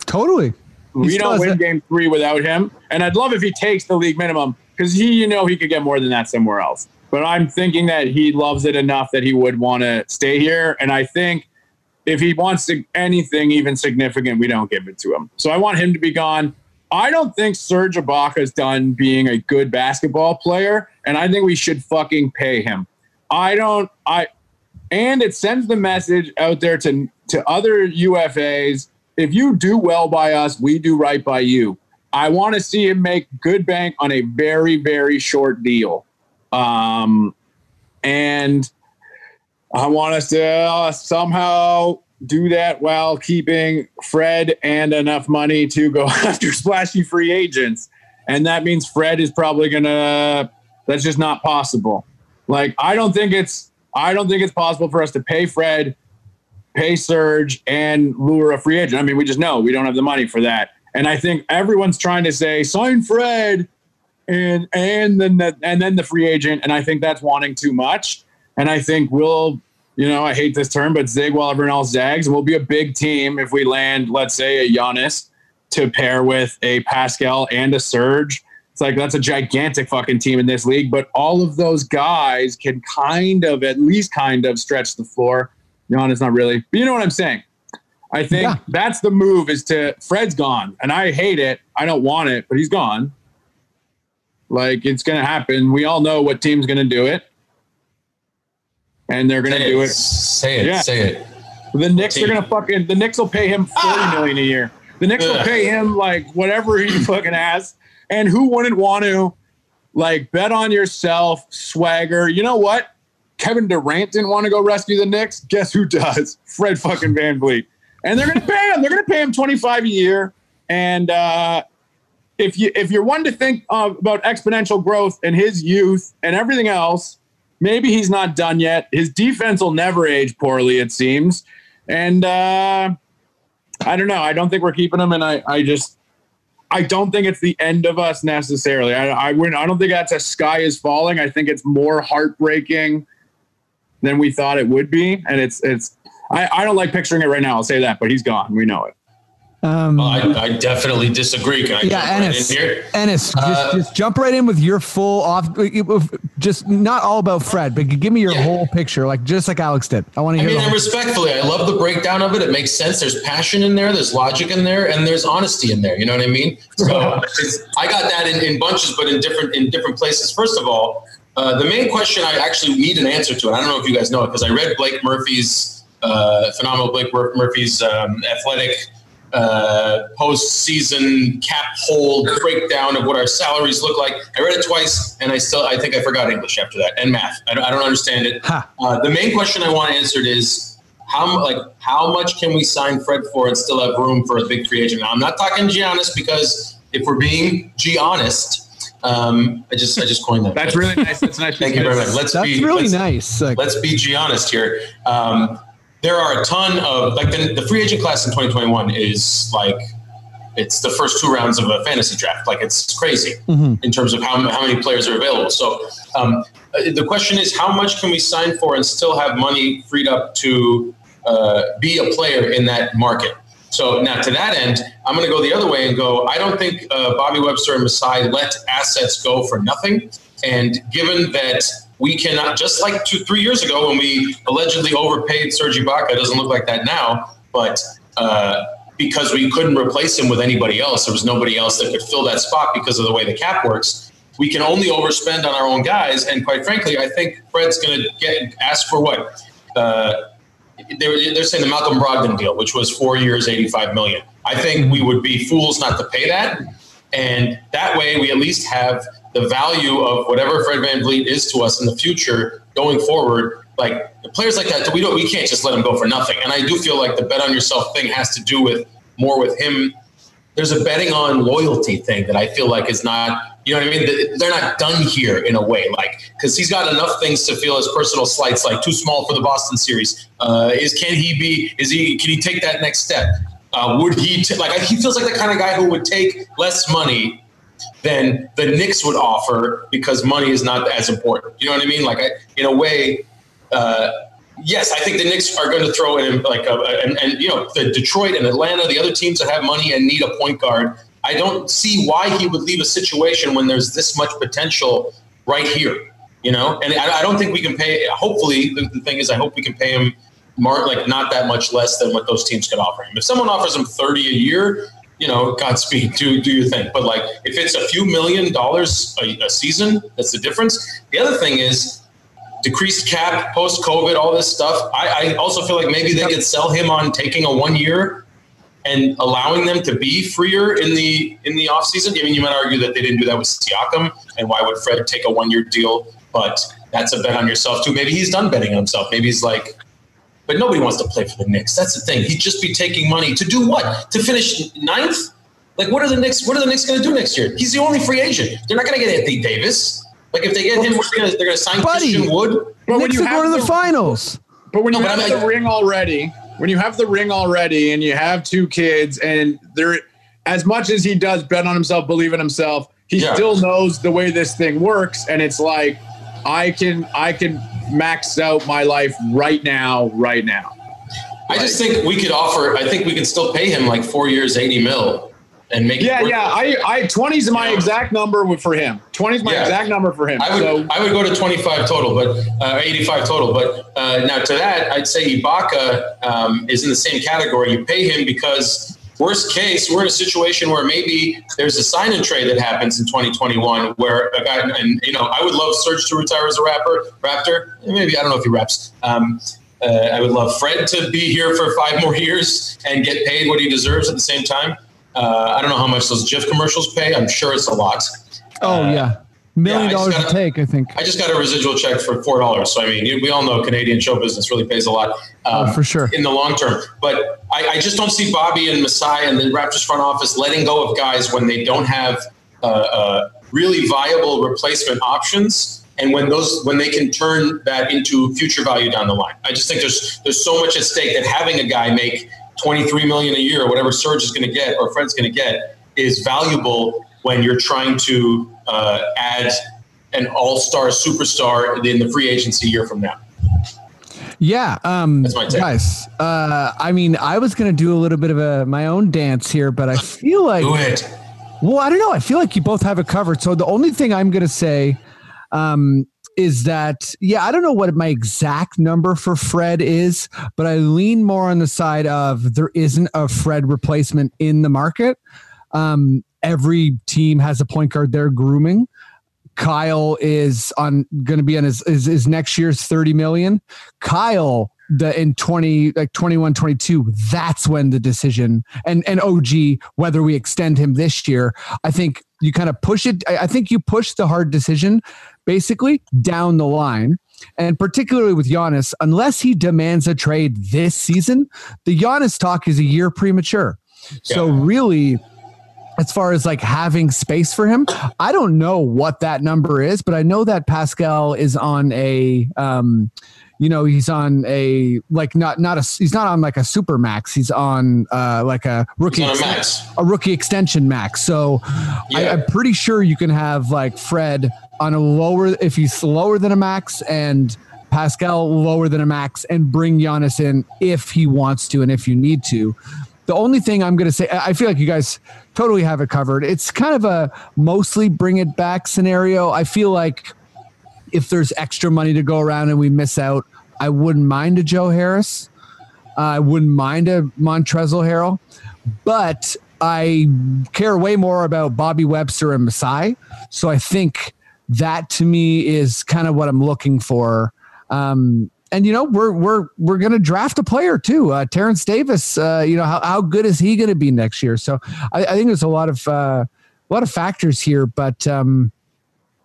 totally. We don't win that- Game Three without him, and I'd love if he takes the league minimum because he, you know, he could get more than that somewhere else. But I'm thinking that he loves it enough that he would want to stay here, and I think if he wants to, anything even significant, we don't give it to him. So I want him to be gone. I don't think Serge Ibaka's done being a good basketball player, and I think we should fucking pay him. I don't. I and it sends the message out there to to other UFAs. If you do well by us, we do right by you. I want to see him make good bank on a very very short deal, um, and I want us to somehow do that while keeping Fred and enough money to go *laughs* after splashy free agents. And that means Fred is probably gonna. That's just not possible. Like I don't think it's. I don't think it's possible for us to pay Fred, pay Serge, and lure a free agent. I mean, we just know we don't have the money for that. And I think everyone's trying to say sign Fred, and and then the, and then the free agent. And I think that's wanting too much. And I think we'll, you know, I hate this term, but zig while everyone else zags. We'll be a big team if we land, let's say, a Giannis to pair with a Pascal and a Serge. It's like that's a gigantic fucking team in this league. But all of those guys can kind of, at least kind of, stretch the floor. Giannis not really, but you know what I'm saying. I think Yeah. that's the move. Is to Fred's gone, and I hate it. I don't want it, but he's gone. Like it's gonna happen. We all know what team's gonna do it, and they're gonna do it. Say it. Yeah. Say it. The Knicks are gonna fucking. The Knicks will pay him forty million a year. The Knicks will pay him like whatever he *laughs* fucking has. And who wouldn't want to like bet on yourself, swagger? You know what? Kevin Durant didn't want to go rescue the Knicks. Guess who does? *laughs* Fred fucking VanVleet. And they're gonna pay him. They're gonna pay him twenty five a year. And uh, if you if you're one to think about exponential growth and his youth and everything else, maybe he's not done yet. His defense will never age poorly, it seems. And uh, I don't know. I don't think we're keeping him, and I, I just I don't think it's the end of us necessarily. I I, wouldn't, I don't think that's a sky is falling. I think it's more heartbreaking than we thought it would be, and it's it's. I, I don't like picturing it right now. I'll say that, but he's gone. We know it. Um, Well, I, I definitely disagree. Can I yeah, jump right Ennis. in here? Ennis, Uh, just, just jump right in with your full off. Just not all about Fred, but give me your Yeah. whole picture, like just like Alex did. I want to I hear. mean, and respectfully, I love the breakdown of it. It makes sense. There's passion in there, there's logic in there, and there's honesty in there. You know what I mean? So *laughs* it's, I got that in, in bunches, but in different in different places. First of all, uh, the main question I actually need an answer to, and I don't know if you guys know it because I read Blake Murphy's uh, phenomenal Blake Mur- Murphy's um, athletic uh, post-season cap hold breakdown of what our salaries look like. I read it twice, and I still I think I forgot English after that and math. I don't, I don't understand it. Ha. Uh, the main question I want answered is how like how much can we sign Fred for and still have room for a big free agent? Now I'm not talking Giannis because if we're being G honest, um, I just I just coined that. That's really nice. That's nice. Thank you very much. Let's That's be really let's- nice. Like, let's be G honest here. Um, there are a ton of like the, the free agent class in 2021 is like it's the first two rounds of a fantasy draft. Like it's crazy in terms of how, how many players are available. So um, uh, the question is, how much can we sign for and still have money freed up to uh, be a player in that market? So now to that end, I'm going to go the other way and go. I don't think uh, Bobby Webster and Masai let assets go for nothing. And given that we cannot, just like two, three years ago when we allegedly overpaid Serge Ibaka, it doesn't look like that now, but uh, because we couldn't replace him with anybody else, there was nobody else that could fill that spot because of the way the cap works. We can only overspend on our own guys, and quite frankly, I think Fred's going to get asked for what uh, they're, they're saying the Malcolm Brogdon deal, which was four years, 85 million. I think we would be fools not to pay that. And that way we at least have the value of whatever Fred VanVleet is to us in the future going forward. Like players like that, we don't, we can't just let them go for nothing. And I do feel like the bet on yourself thing has to do with more with him. There's a betting on loyalty thing that I feel like is not you know what I mean? They're not done here in a way, like because he's got enough things to feel as personal slights, like too small for the Boston series. Uh, is can he be? Is he? Can he take that next step? Uh, would he t- like? He feels like the kind of guy who would take less money than the Knicks would offer because money is not as important. You know what I mean? Like I, in a way. Uh, yes, I think the Knicks are going to throw in like a, and, and you know the Detroit and Atlanta, the other teams that have money and need a point guard I don't see why he would leave a situation when there's this much potential right here. You know, and I, I don't think we can pay. Hopefully, the, the, thing is, I hope we can pay him more, like not that much less than what those teams could offer him. If someone offers him thirty a year, you know, Godspeed, do do your thing. But like, if it's a few million dollars a, a season, that's the difference. The other thing is decreased cap, post COVID, all this stuff. I, I also feel like maybe they could sell him on taking a one year and allowing them to be freer in the in the offseason. I mean, you might argue that they didn't do that with Siakam, and why would Fred take a one year deal? But that's a bet on yourself too. Maybe he's done betting on himself. Maybe he's like, but nobody wants to play for the Knicks. That's the thing. He'd just be taking money to do what? To finish ninth? Like, what are the Knicks? What are the Knicks going to do next year? He's the only free agent. They're not going to get Anthony Davis. Like, if they get him, they're going to sign Buddy, Christian Wood. But Knicks when you go to the, the finals. But when you no, have the ring already, when you have the ring already and you have two kids and there as much as he does bet on himself, believe in himself, he yeah. still knows the way this thing works. And it's like, I can I can max out my life right now, right now. I just think we could offer. I think we can still pay him like four years, eighty mil, and make yeah yeah i i 20 is my exact number for him 20 is my yeah. exact number for him i would so. i would go to 25 total but uh, 85 total but uh, now to that i'd say ibaka um, is in the same category you pay him because worst case we're in a situation where maybe there's a sign and trade that happens in 2021 where a guy and you know i would love serge to retire as a rapper raptor maybe i don't know if he raps um, uh, I would love Fred to be here for five more years and get paid what he deserves at the same time. Uh, I don't know how much those GIF commercials pay. I'm sure it's a lot. Oh uh, yeah, million yeah, dollars a take. I think. I just got a residual check for four dollars. So I mean, we all know Canadian show business really pays a lot. Um, oh, for sure. In the long term, but I, I, just don't see Bobby and Masai and the Raptors front office letting go of guys when they don't have uh, uh, really viable replacement options. And when those when they can turn that into future value down the line, I just think there's there's so much at stake that having a guy make 23 million a year or whatever Serge is going to get or Fred's going to get is valuable when you're trying to uh, add an all-star superstar in the free agency year from now. Yeah, um, That's my take. guys. Uh, I mean, I was going to do a little bit of a my own dance here, but I feel like do it. Well, I don't know. I feel like you both have it covered. So the only thing I'm going to say um, is that yeah, I don't know what my exact number for Fred is, but I lean more on the side of there isn't a Fred replacement in the market. Um, every team has a point guard they're grooming. Kyle is on going to be on his, his, his next year's 30 million. Kyle the in 20 like 21 22 that's when the decision and and og whether we extend him this year i think you kind of push it i think you push the hard decision basically down the line. And particularly with Giannis, unless he demands a trade this season, the Giannis talk is a year premature. Yeah. So really, as far as like having space for him, I don't know what that number is, but I know that Pascal is on a um, you know he's on a like not not a he's not on like a super max he's on uh like a rookie a, max. a rookie extension max so yeah. I, i'm pretty sure you can have like fred on a lower if he's lower than a max and Pascal lower than a max and bring Giannis in if he wants to and if you need to. The only thing I'm going to say, I feel like you guys totally have it covered. It's kind of a mostly bring it back scenario. I feel like if there's extra money to go around and we miss out, I wouldn't mind a Joe Harris. I wouldn't mind a Montrezl Harrell, but I care way more about Bobby Webster and Masai. So I think that to me is kind of what I'm looking for. Um, and you know we're we're we're going to draft a player too. Uh, Terence Davis. Uh, you know how, how good is he going to be next year? So I, I think there's a lot of uh, a lot of factors here, but um,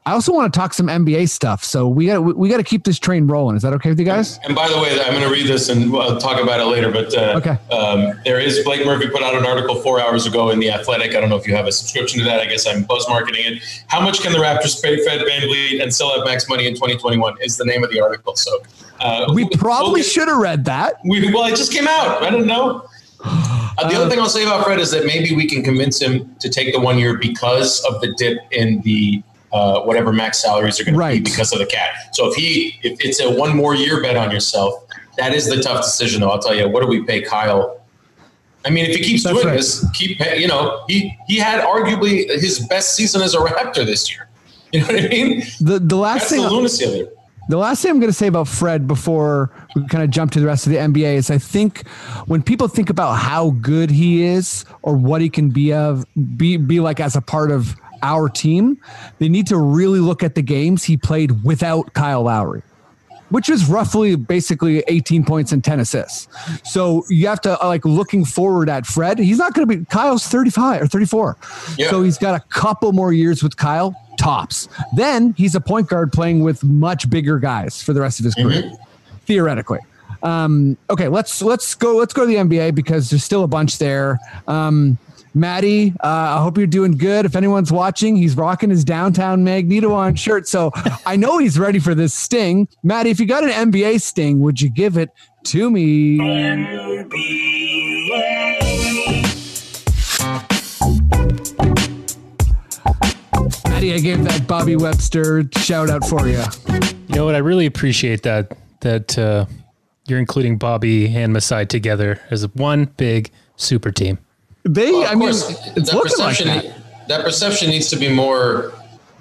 I also want to talk some NBA stuff. So we got we got to keep this train rolling. Is that okay with you guys? And by the way, I'm going to read this and we'll talk about it later. But uh, Okay. um, there is Blake Murphy put out an article four hours ago in the Athletic. I don't know if you have a subscription to that. I guess I'm buzz marketing it. How much can the Raptors pay Fred VanVleet and still have max money in 2021? Is the name of the article. So uh, We we'll probably get- should have read that. We, well, it just came out. I don't know. Uh, the other thing I'll say about Fred is that maybe we can convince him to take the one year because of the dip in the uh, whatever max salaries are going Right. to be because of the cap. So if he, if it's a one more year bet on yourself, that is the tough decision. Though I'll tell you, what do we pay Kyle? I mean, if he keeps That's doing right. this, keep pay, you know he he had arguably his best season as a Raptor this year. *laughs* You know what I mean? The the last That's thing the lunacy of it. The last thing I'm going to say about Fred before we kind of jump to the rest of the NBA is I think when people think about how good he is or what he can be of be be like as a part of our team, they need to really look at the games he played without Kyle Lowry. Which is roughly basically 18 points and 10 assists. So you have to uh, like looking forward at Fred. He's not going to be Kyle's 35 or 34. Yeah. So he's got a couple more years with Kyle tops. Then he's a point guard playing with much bigger guys for the rest of his career, theoretically. Um, okay, let's let's go let's go to the NBA because there's still a bunch there. Um, Maddie, uh, I hope you're doing good. If anyone's watching, he's rocking his downtown Magneto on shirt, so *laughs* I know he's ready for this sting. Maddie, if you got an NBA sting, would you give it to me? Maddie, I gave that Bobby Webster shout out for you. You know what? I really appreciate that that uh, you're including Bobby and Masai together as one big super team. They, Well, of I mean, it's that looking like perception that. that perception needs to be more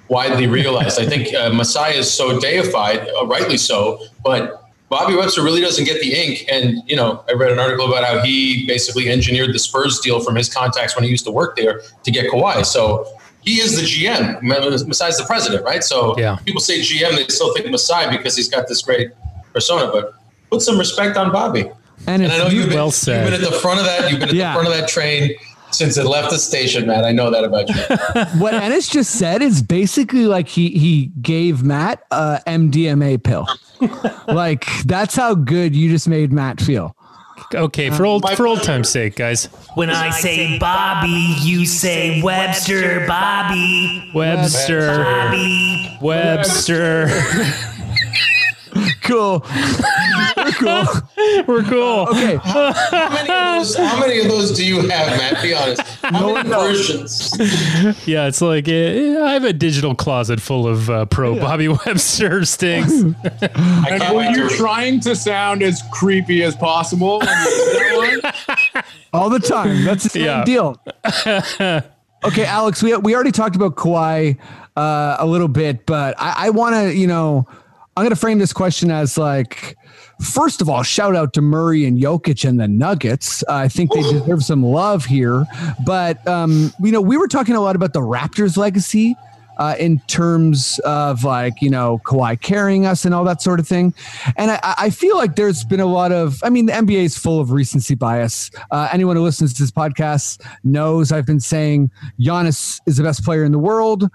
widely realized. I think uh, Masai is so deified, uh, rightly so, but Bobby Webster really doesn't get the ink. And you know, I read an article about how he basically engineered the Spurs deal from his contacts when he used to work there to get Kawhi. So he is the GM. Masai's the president, right? So Yeah. people say GM, they still think Masai because he's got this great persona. But put some respect on Bobby. And And I know you've been, Well you've been at the front of that. You've been at Yeah. the front of that train since it left the station, Matt. I know that about you. *laughs* what Ennis just said is basically like he he gave Matt a MDMA pill. *laughs* like that's how good you just made Matt feel. Okay, for uh, old for old time's sake, guys. When I say Bobby, you say Webster, Bobby, Webster, Bobby. Webster. *laughs* Cool. We're cool. We're cool. Okay. How many, of those, how many of those do you have, Matt? Be honest. How many versions? Yeah, it's like eh, I have a digital closet full of uh, pro Bobby *laughs* Webster stings. *laughs* And when wait you're to. trying to sound as creepy as possible, when you do that one, All the time. That's the Yeah. deal. *laughs* okay, Alex, we we already talked about Kawhi uh, a little bit, but I, I want to, you know, I'm going to frame this question as like, first of all, shout out to Murray and Jokic and the Nuggets. Uh, I think they deserve some love here. But um, you know, we were talking a lot about the Raptors' legacy. Uh, in terms of like you know Kawhi carrying us and all that sort of thing, and I, I feel like there's been a lot of I mean the NBA is full of recency bias. Uh, anyone who listens to this podcast knows I've been saying Giannis is the best player in the world.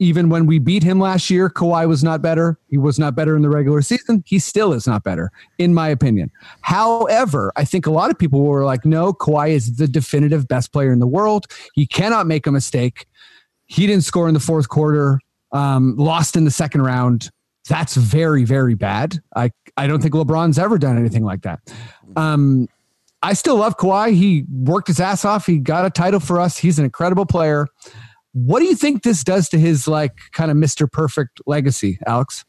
Even when we beat him last year, Kawhi was not better. He was not better in the regular season. He still is not better, in my opinion. However, I think a lot of people were like, no, Kawhi is the definitive best player in the world. He cannot make a mistake. He didn't score in the fourth quarter, um, lost in the second round. That's very, very bad. I, I don't think LeBron's ever done anything like that. Um, I still love Kawhi. He worked his ass off. He got a title for us. He's an incredible player. What do you think this does to his like kind of Mr. Perfect legacy, Alex?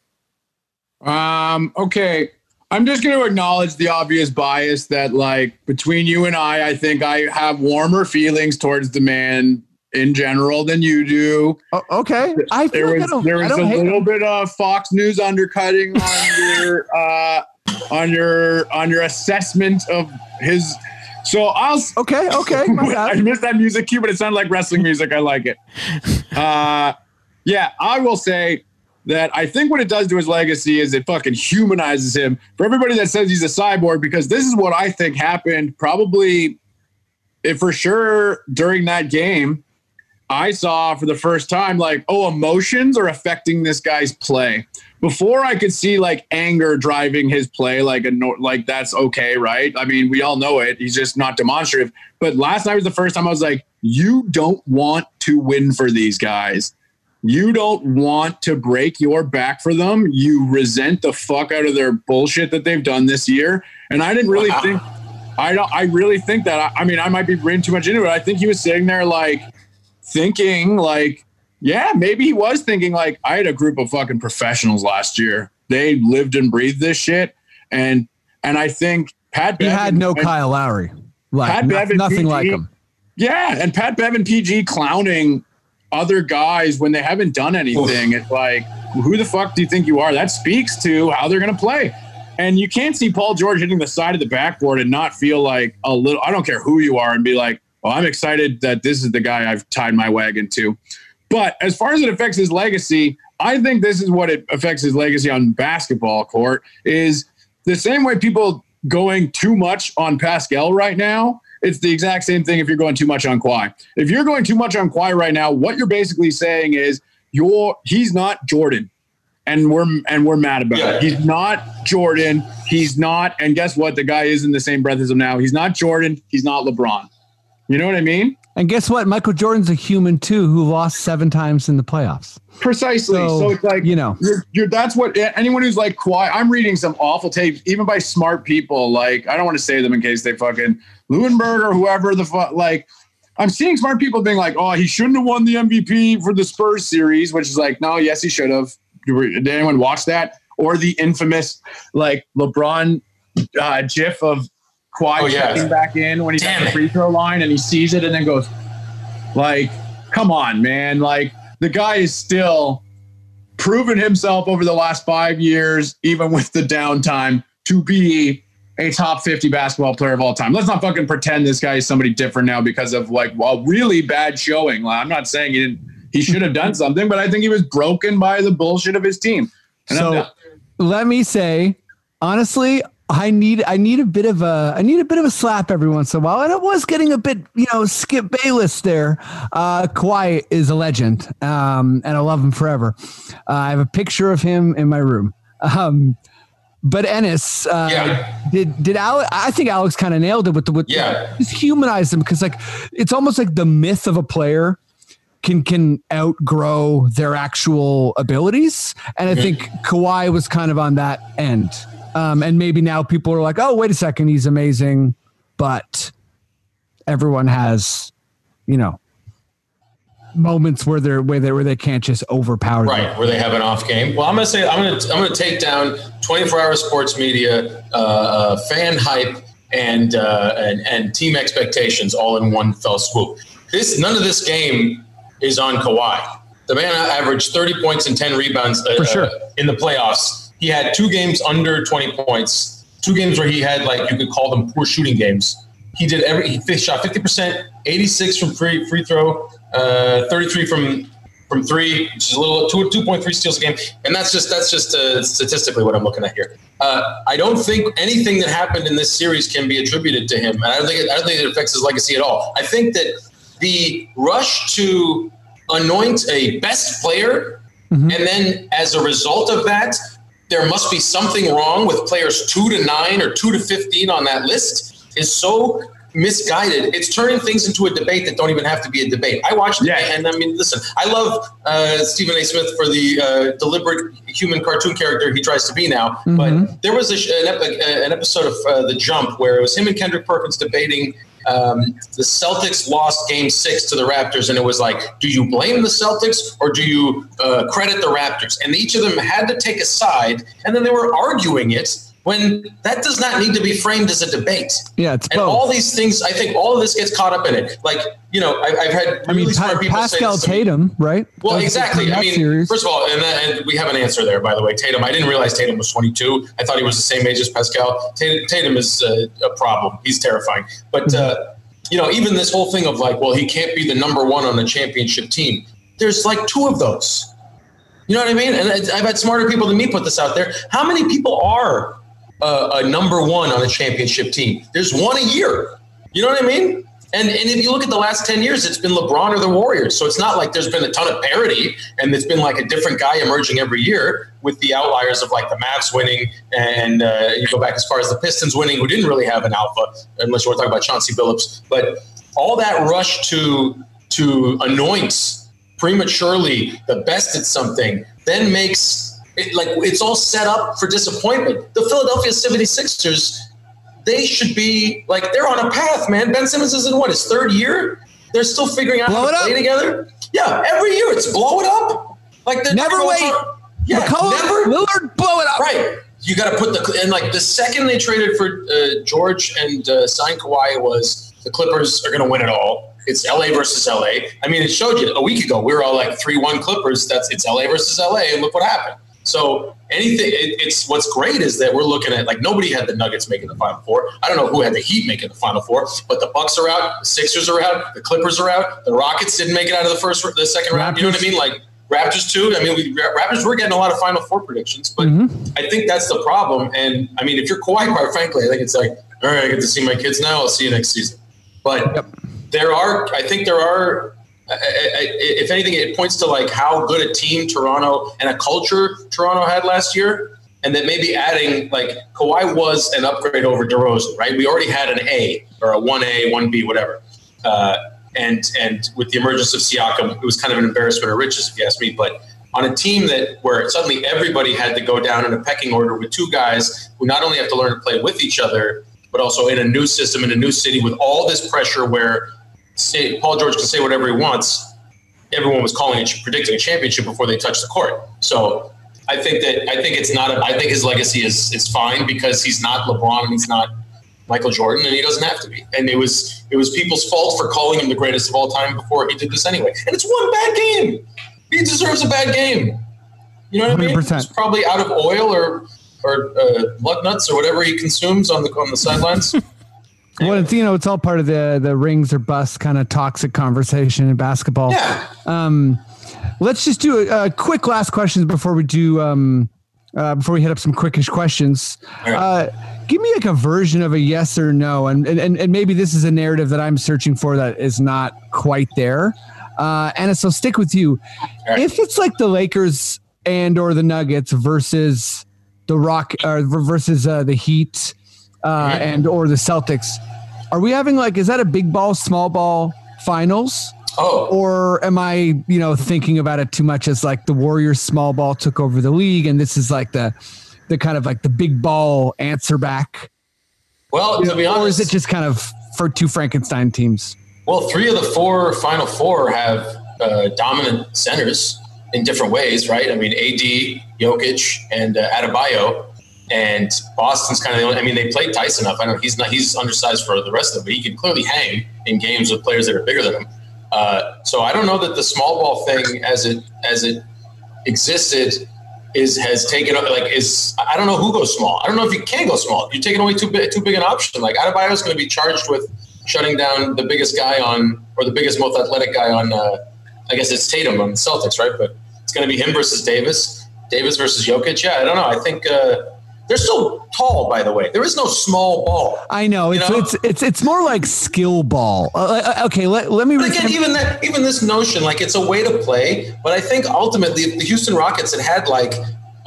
Um, okay. I'm just going to acknowledge the obvious bias that, like, between you and I, I think I have warmer feelings towards the man in general than you do. Oh, okay, I feel There like I was don't, there was a little him. bit of Fox News undercutting on your uh, on your on your assessment of his. So I'll Okay, okay, *laughs* I missed that music cue, but it sounded like wrestling music. I like it. *laughs* Uh, yeah, I will say that I think what it does to his legacy is it fucking humanizes him. For everybody that says he's a cyborg, because this is what I think happened probably, if for sure during that game, I saw for the first time like, oh, emotions are affecting this guy's play. Before I could see like anger driving his play, like a like that's okay, right? I mean, we all know it. He's just not demonstrative. But last night was the first time I was like, you don't want to win for these guys. You don't want to break your back for them. You resent the fuck out of their bullshit that they've done this year. And I didn't really Wow. think I don't I really think that I, I mean I might be reading too much into it. I think he was sitting there like thinking like yeah, maybe he was thinking like I had a group of fucking professionals last year. They lived and breathed this shit and and I think Pat He Bevan, had no and- Kyle Lowry. Like Pat no- Bevan, nothing PG. like him. Yeah, and Pat Bevin PG clowning other guys when they haven't done anything. It's like, who the fuck do you think you are? That speaks to how they're going to play. And you can't see Paul George hitting the side of the backboard and not feel like a little, I don't care who you are, and be like, well, I'm excited that this is the guy I've tied my wagon to. But as far as it affects his legacy, I think this is what it affects his legacy on basketball court is the same way people going too much on Pascal right now. It's the exact same thing if you're going too much on Kawhi. If you're going too much on Kawhi right now, what you're basically saying is you're he's not Jordan. And we're and we're mad about Yeah. it. He's not Jordan. He's not, and guess what? The guy is in the same breath as him now. He's not Jordan. He's not LeBron. You know what I mean? And guess what? Michael Jordan's a human too, who lost seven times in the playoffs. Precisely. So, So, it's like you know. you're, you're that's what anyone who's like quiet. I'm reading some awful tapes, even by smart people. Like I don't want to say them in case they fucking Lewinberg or whoever the fuck. Like I'm seeing smart people being like, oh, he shouldn't have won the MVP for the Spurs series, which is like, no, yes, he should have. Did anyone watch that? Or the infamous like LeBron uh, GIF of Kawhi Oh, yeah. checking back in when he's Damn at the free throw line and he sees it and then goes, like, come on, man. Like, the guy is still proven himself over the last five years, even with the downtime, to be a top 50 basketball player of all time. Let's not fucking pretend this guy is somebody different now because of like a really bad showing. Like, I'm not saying he didn't, he should have done something, but I think he was broken by the bullshit of his team. And So let me say, honestly, I need I need a bit of a I need a bit of a slap every once in a while, and it was getting a bit you know Skip Bayless there. Uh, Kawhi is a legend, um, and I love him forever. Uh, I have a picture of him in my room. Um, but Ennis, uh, Yeah. did did Alex? I think Alex kind of nailed it with the with Yeah. just humanize him because like it's almost like the myth of a player can can outgrow their actual abilities, and I think Kawhi was kind of on that end. Um, and maybe now people are like, oh, wait a second, he's amazing, but everyone has, you know, moments where they're where they where they can't just overpower them. Right, where they have an off game. Well, I'm gonna say I'm gonna I'm gonna take down 24 hour sports media, uh, uh, fan hype, and, uh, and and team expectations all in one fell swoop. This none of this game is on Kawhi. The man averaged 30 points and 10 rebounds uh, For sure. uh, in the playoffs. He had two games under 20 points, two games where he had like you could call them poor shooting games. He did every he shot 50%, 86 from free free throw, uh, 33 from from three, which is a little two two point three steals a game, and that's just that's just uh, statistically what I'm looking at here. Uh, I don't think anything that happened in this series can be attributed to him, and I don't think it, I don't think it affects his legacy at all. I think that the rush to anoint a best player, and then as a result of that, there must be something wrong with players two to nine or two to fifteen on that list is so misguided. It's turning things into a debate that don't even have to be a debate. I watched Yeah. it, and I mean, listen, I love uh, Stephen A. Smith for the uh, deliberate human cartoon character he tries to be now. But there was a, an, ep- uh, an episode of uh, The Jump where it was him and Kendrick Perkins debating. Um, the Celtics lost Game Six to the Raptors, and it was like, do you blame the Celtics or do you uh, credit the Raptors? And each of them had to take a side, and then they were arguing it when that does not need to be framed as a debate. Yeah, it's And both. all these things, I think all of this gets caught up in it. Like, you know, I, I've had really I mean, smart people Pascal say this to me. Tatum, right? Well, That was exactly. I mean, series. first of all, and, and we have an answer there, by the way. Tatum, I didn't realize Tatum was 22. I thought he was the same age as Pascal. Tatum, Tatum is uh, a problem. He's terrifying. But, uh, you know, even this whole thing of like, well, he can't be the number one on the championship team. There's like two of those. You know what I mean? And I've had smarter people than me put this out there. How many people are uh, a number one on a championship team? There's one a year. You know what I mean? And, and if you look at the last 10 years, it's been LeBron or the Warriors. So it's not like there's been a ton of parity and it's been like a different guy emerging every year with the outliers of like the Mavs winning. And uh, you go back as far as the Pistons winning, who didn't really have an alpha, unless you want to talk about Chauncey Billups. But all that rush to, to anoint prematurely the best at something then makes it like it's all set up for disappointment. The Philadelphia 76ers, they should be like they're on a path, man. Ben Simmons is in what his third year. They're still figuring out Blow how to up. play together. Yeah, every year it's blow it up. Like Never wait. Yeah, McCollum, never. Lillard, blow it up. Right. You got to put the and like the second they traded for uh, George and uh, signed Kawhi was the Clippers are going to win it all. It's LA versus LA. I mean, it showed you a week ago. We were all like three one Clippers. That's it's LA versus LA, and look what happened. So anything, it, it's what's great is that we're looking at like nobody had the Nuggets making the Final Four. I don't know who had the Heat making the Final Four, but the Bucks are out, the Sixers are out, the Clippers are out, the Rockets didn't make it out of the first, the second round. You know what I mean? Like Raptors too. I mean, we, Raptors were getting a lot of Final Four predictions, but mm-hmm. I think that's the problem. And I mean, if you're Kawhi, quite frankly, I think it's like, all right, I get to see my kids now. I'll see you next season. But there are, I think there are. If anything, it points to like how good a team Toronto and a culture Toronto had last year, and that maybe adding like Kawhi was an upgrade over DeRozan, right? We already had an A or a one A, one B, whatever. Uh, and and with the emergence of Siakam, it was kind of an embarrassment of riches, if you ask me. But on a team that where suddenly everybody had to go down in a pecking order with two guys who not only have to learn to play with each other, but also in a new system in a new city with all this pressure where say, Paul George can say whatever he wants. Everyone was calling it predicting a championship before they touched the court. So I think that I think it's not. A, I think his legacy is is fine because he's not LeBron and he's not Michael Jordan, and he doesn't have to be. And it was it was people's fault for calling him the greatest of all time before he did this anyway. And it's one bad game. He deserves a bad game. You know what I mean? 100%. He's probably out of oil or or uh, lug nuts or whatever he consumes on the on the sidelines. *laughs* Well, it's, you know, it's all part of the the rings or bust kind of toxic conversation in basketball. yeah. Um, let's just do a, a quick last questions before we do um, uh, before we hit up some quickish questions. Right. Uh, give me like a version of a yes or no, and and and maybe this is a narrative that I'm searching for that is not quite there. Uh, and so stick with you. right. If it's like the Lakers and or the Nuggets versus the Rock or versus uh, the Heat uh, Mhm. and or the Celtics, are we having like is that a big ball small ball finals? Oh, or am I, you know, thinking about it too much as like the Warriors small ball took over the league and this is like the the kind of like the big ball answer back? well, to be honest, or is it just kind of for two Frankenstein teams? Well, three of the four Final Four have uh, dominant centers in different ways, right? I mean, AD, Jokic, and uh, Adebayo, and Boston's kind of the only. I mean, they played Tyson up. I know he's not. He's undersized for the rest of them, but he can clearly hang in games with players that are bigger than him. Uh, so I don't know that the small ball thing, as it as it existed, is has taken up like is I don't know who goes small. I don't know if you can go small. You're taking away too big too big an option. Like Adebayo is going to be charged with shutting down the biggest guy on or the biggest most athletic guy on. Uh, I guess it's Tatum on the Celtics, right? But it's going to be him versus Davis. Davis versus Jokic. Yeah, I don't know. I think uh, they're still tall. By the way, there is no small ball. I know You it's know? it's it's it's more like skill ball. Uh, uh, okay, let, let me. But again, even that, even this notion, like it's a way to play. But I think ultimately, the Houston Rockets had had like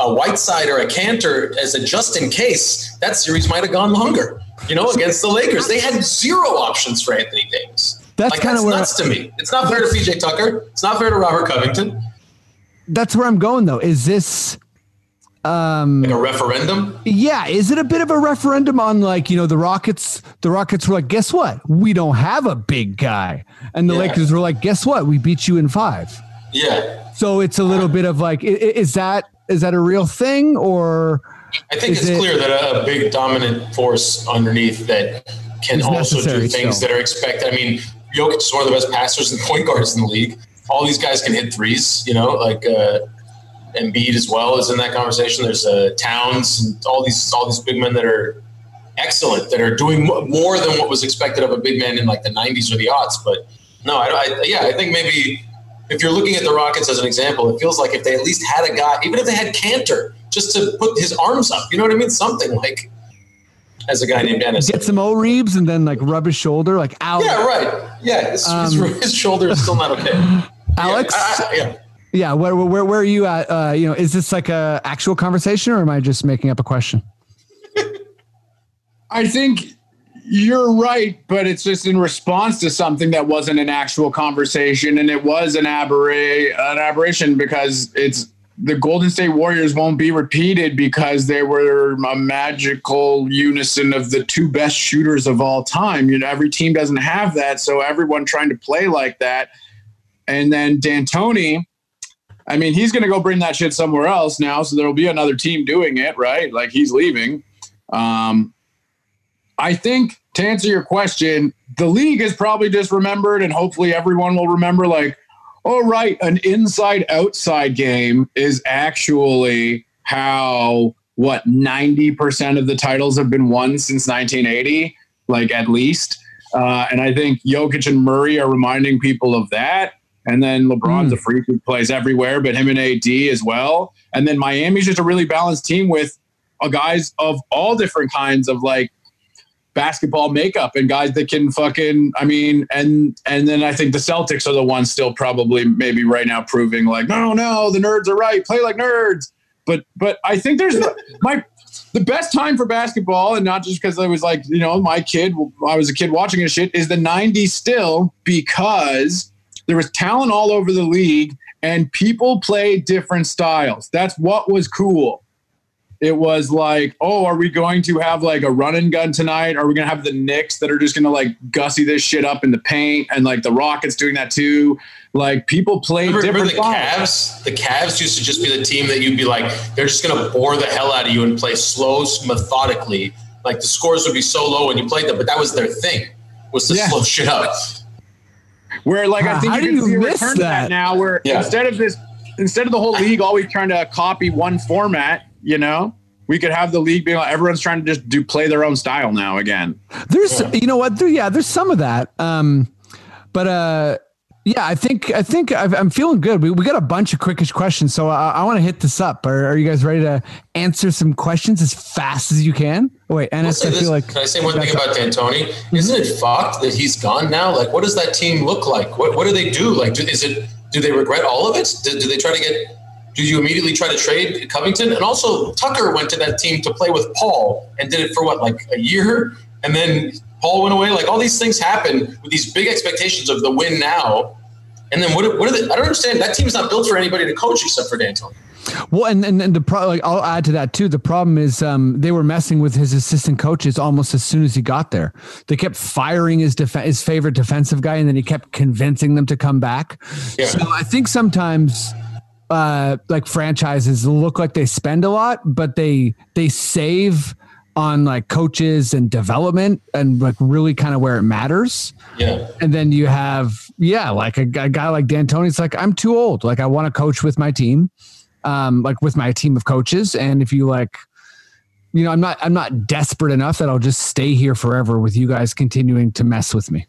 a Whiteside or a Kanter as a just in case, that series might have gone longer. You know, against the Lakers, they had zero options for Anthony Davis. That's like, kinda that's where I- nuts to me. It's not fair to PJ Tucker. It's not fair to Robert Covington. that's where I'm going though. Is this? Um, Like a referendum. yeah, is it a bit of a referendum on like you know the Rockets? The Rockets were like, guess what? We don't have a big guy, and the Yeah. Lakers were like, guess what? We beat you in five. Yeah. So it's a little bit of like, is that is that a real thing or I think it's it- clear that a, big dominant force underneath that can also do things that are expected. I mean, Jokic is one of the best passers and point guards in the league. All these guys can hit threes, you know, like uh, Embiid as well is in that conversation. There's uh, Towns and all these all these big men that are excellent, that are doing more than what was expected of a big man in like the 90s or the aughts. But no, I, I yeah, I think maybe if you're looking at the Rockets as an example, it feels like if they at least had a guy, even if they had Kanter, just to put his arms up, you know what I mean? Something like as a guy named Dennis. Get some O Reeves and then like rub his shoulder, like out. Yeah, right. Yeah, his, his, Um, *laughs* his shoulder is still not okay. *laughs* Alex, Yeah, I- I- yeah. Yeah, where, where where are you at? Uh, you know, is this like a actual conversation or am I just making up a question? *laughs* I think you're right, but it's just in response to something that wasn't an actual conversation, and it was an aberra- an aberration because it's the Golden State Warriors won't be repeated because they were a magical unison of the two best shooters of all time. You know, every team doesn't have that, so everyone trying to play like that, and then D'Antoni. I mean, he's going to go bring that shit somewhere else now, so there will be another team doing it, right? Like he's leaving. Um, I think to answer your question, the league is probably just remembered, and hopefully everyone will remember like, oh, right, an inside outside game is actually how what 90% of the titles have been won since 1980, like at least. Uh, and I think Jokic and Murray are reminding people of that. And then LeBron's a freak who plays everywhere, but him and AD as well. And then Miami's just a really balanced team with uh, guys of all different kinds of like basketball makeup and guys that can fucking I mean and and then I think the Celtics are the ones still probably maybe right now proving like no no the nerds are right. Play like nerds. But but I think there's my the best time for basketball and not just because I was like you know my kid I was a kid watching this shit is the 90s still because there was talent all over the league and people played different styles that's what was cool it was like, oh, are we going to have like a run and gun tonight? Are we going to have the Knicks that are just going to like gussy this shit up in the paint and like the Rockets doing that too? Like people play Remember, different remember the styles. Cavs? The Cavs used to just be the team that you'd be like, they're just going to bore the hell out of you and play slow, methodically. Like the scores would be so low when you played them, but that was their thing, was to Yeah. slow shit up. Where like I think how you do can see a miss return to that? that now, where Yeah. instead of this, instead of the whole league always trying to copy one format, you know, we could have the league being like everyone's trying to just do play their own style now again. There's, you know what? There, yeah, there's some of that. Um, but uh, yeah, I think I think I've, I'm feeling good. We, we got a bunch of quickish questions, so I, I want to hit this up. Are, are you guys ready to answer some questions as fast as you can? Oh, wait, Ennis, I this- feel like can I say one thing about D'Antoni? Isn't it fucked that he's gone now? Like, what does that team look like? What, what do they do? Like, do, is it? Do they regret all of it? Do, do they try to get? Do you immediately try to trade Covington? And also, Tucker went to that team to play with Paul and did it for what, like a year, and then Paul went away. Like all these things happen with these big expectations of the win now, and then what? What are they? I don't understand. That team's not built for anybody to coach except for D'Antoni. Well, and and, and the pro, like I'll add to that too. The problem is um, they were messing with his assistant coaches almost as soon as he got there. They kept firing his def- his favorite defensive guy, and then he kept convincing them to come back. Yeah. So I think sometimes. Uh, like franchises look like they spend a lot, but they they save on like coaches and development and like really kind of where it matters. Yeah. And then you have, yeah, like a, a guy like D'Antoni's like, I'm too old. Like I want to coach with my team, um, like with my team of coaches. And if you like, you know, I'm not, I'm not desperate enough that I'll just stay here forever with you guys continuing to mess with me.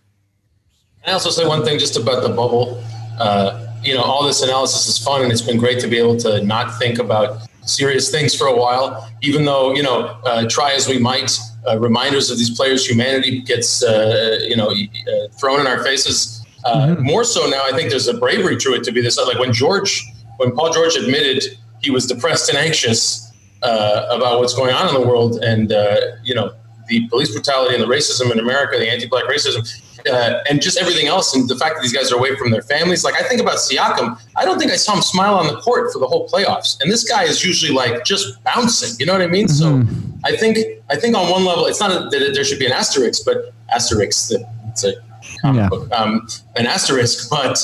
I also say one thing just about the bubble? Uh, you know, all this analysis is fun, and it's been great to be able to not think about serious things for a while, even though, you know, uh, try as we might, uh, reminders of these players' humanity gets, uh, you know, uh, thrown in our faces. Uh, More so now, I think there's a bravery to it to be this. Like when George, when Paul George admitted he was depressed and anxious uh, about what's going on in the world, and uh, you know, the police brutality and the racism in America, the anti-black racism, uh, and just everything else, and the fact that these guys are away from their families. Like I think about Siakam, I don't think I saw him smile on the court for the whole playoffs, and this guy is usually like just bouncing. You know what I mean? So I think I think on one level, it's not that there should be an asterisk, but asterisk. It's a comic Yeah. book, um, an asterisk, *laughs* but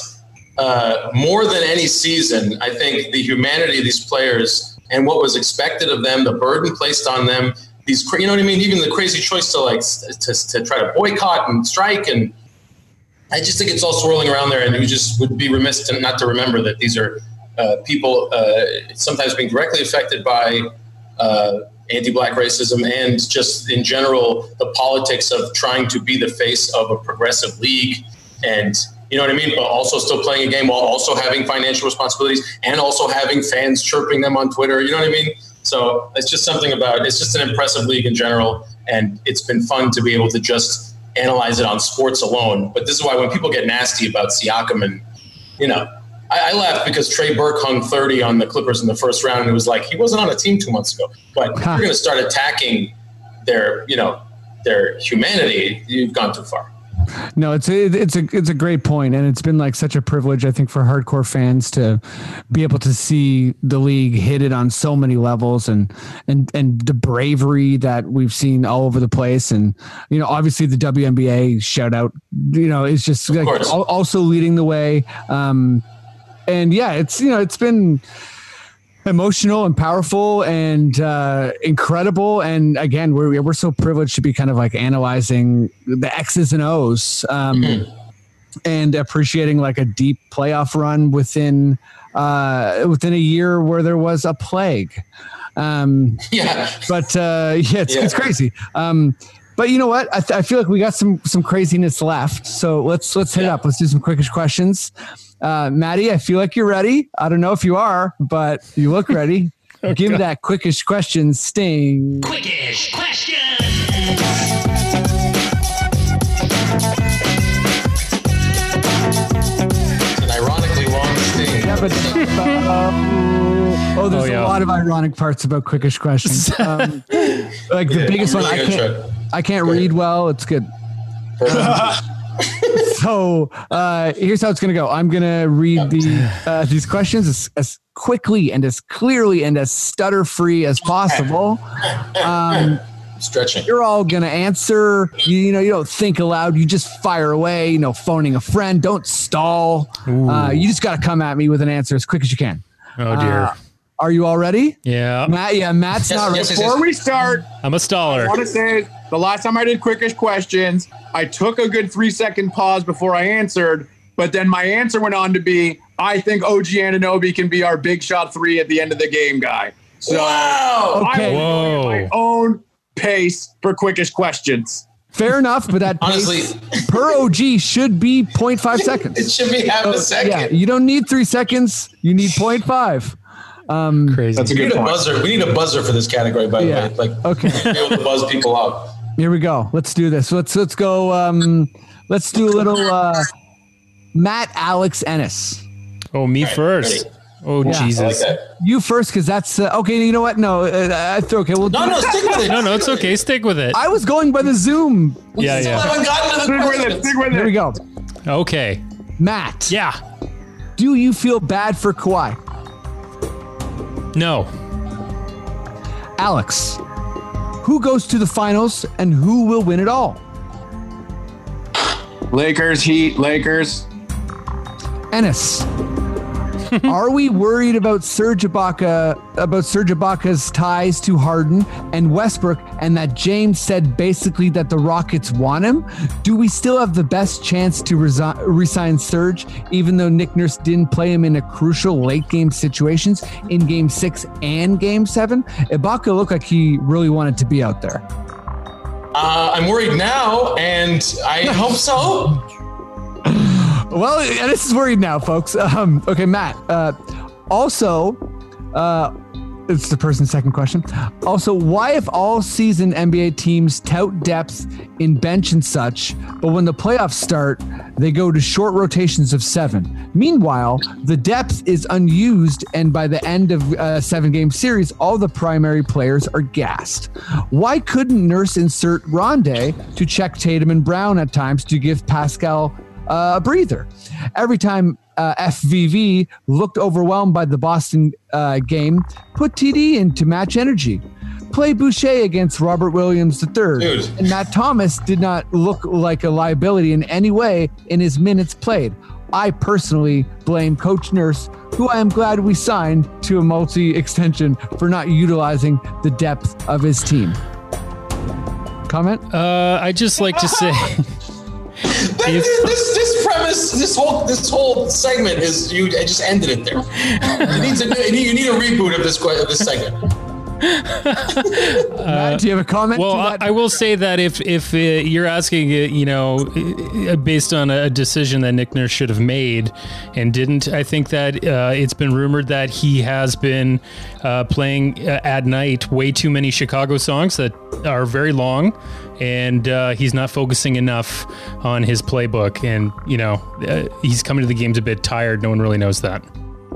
uh, more than any season, I think the humanity of these players and what was expected of them, the burden placed on them. These, you know what I mean? Even the crazy choice to like to, to try to boycott and strike, and I just think it's all swirling around there. And you just would be remiss to not to remember that these are uh, people uh, sometimes being directly affected by uh, anti-black racism and just in general the politics of trying to be the face of a progressive league and you know what I mean, but also still playing a game while also having financial responsibilities and also having fans chirping them on Twitter. You know what I mean? So it's just something about it's just an impressive league in general, and it's been fun to be able to just analyze it on sports alone. But this is why when people get nasty about Siakam and you know, I, I laughed because Trey Burke hung 30 on the Clippers in the first round, and it was like he wasn't on a team two months ago. But if *laughs* you're going to start attacking their, you know, their humanity, you've gone too far. No, it's a, it's a it's a great point, and it's been like such a privilege, I think, for hardcore fans to be able to see the league hit it on so many levels, and and and the bravery that we've seen all over the place, and you know, obviously the WNBA shout out, you know, is just like also leading the way, um, and yeah, it's you know, it's been emotional and powerful and uh, incredible. And again, we're we're so privileged to be kind of like analyzing the X's and O's um, and appreciating like a deep playoff run within uh, within a year where there was a plague. Um, *laughs* Yeah. but uh, yeah, it's, Yeah. it's crazy. Um, but you know what? I, th- I feel like we got some some craziness left. So let's let's hit it Yeah. up. Let's do some quickish questions. Uh, Maddie, I feel like you're ready. I don't know if you are, but you look *laughs* ready. Give me that quickish question sting. Quickish question. It's an ironically long sting. Yeah, but *laughs* oh, there's Oh, yeah. a lot of ironic parts about quickish questions. *laughs* Um, like the Yeah, biggest I'm one, really I can't. try. I can't read well. It's good. *laughs* so uh, here's how it's going to go. I'm going to read the uh, these questions as, as quickly and as clearly and as stutter free as possible. Um, Stretching. you're all going to answer. You, you know, you don't think aloud. You just fire away. You know, phoning a friend. Don't stall. Uh, you just got to come at me with an answer as quick as you can. Oh dear. Are you all ready? yeah. Matt, yeah, Matt's Yes, not ready. yes, yes, Before we start, I'm a staller. I want to say the last time I did quickish questions, I took a good three second pause before I answered, but then my answer went on to be, I think OG Anunoby can be our big shot three at the end of the game guy. So Wow. Okay. I will go my own pace for quickish questions. Fair enough, but that *laughs* Honestly, pace per OG should be 0.5 *laughs* it seconds. should be half a second. Yeah, you don't need three seconds. You need 0.5. Crazy. That's a We good need a buzzer. We need a buzzer for this category, by the way. Like, Okay. *laughs* be able to buzz people out. Here we go. Let's do this. Let's let's go. Um, let's do a little uh, Matt Alex Ennis. oh, me right, first. ready. Oh Yeah. I like Jesus. You first, because that's uh, okay. You know what? No, uh, I th- okay. Well, No, no, stick with it. *laughs* No, no, it's okay. Stick with it. I was going by the Zoom. We Yeah, yeah. haven't gotten to the Stick with it. Stick with Here we go. Okay. Matt, Yeah. do you feel bad for Kawhi? No. Alex, who goes to the finals and who will win it all? Lakers, Heat, Lakers. Ennis. *laughs* Are we worried about Serge Ibaka about Serge Ibaka's ties to Harden and Westbrook, and that James said basically that the Rockets want him? Do we still have the best chance to resi- resign Serge, even though Nick Nurse didn't play him in a crucial late game situations in Game Six and Game Seven? Ibaka looked like he really wanted to be out there. Uh, I'm worried now, and I *laughs* hope so. Well, this is worried now, folks. Um, okay, Matt. Uh, also, uh, it's the person's second question. Also, why, if all season NBA teams tout depth in bench and such, but when the playoffs start, they go to short rotations of seven? Meanwhile, the depth is unused, and by the end of a seven game series, all the primary players are gassed. Why couldn't Nurse insert Rondae to check Tatum and Brown at times to give Pascal uh, a breather. Every time uh, FVV looked overwhelmed by the Boston uh, game, put TD in to match energy. Play Boucher against Robert Williams III. Dude. And Matt Thomas did not look like a liability in any way in his minutes played. I personally blame Coach Nurse, who I am glad we signed to a multi extension for not utilizing the depth of his team. Comment? Uh, I just like to say, That- *laughs* this, this this premise, this whole this whole segment is you. I just ended it there. It needs a you need, you need a reboot of this of this segment. Matt, do you have a comment? well, to I. I will say that if if uh, you're asking, uh, you know, uh, based on a decision that Nick Nurse should have made and didn't, I think that uh, it's been rumored that he has been uh, playing uh, at night way too many Chicago songs that are very long, and uh, he's not focusing enough on his playbook. And you know, uh, he's coming to the games a bit tired. No one really knows that.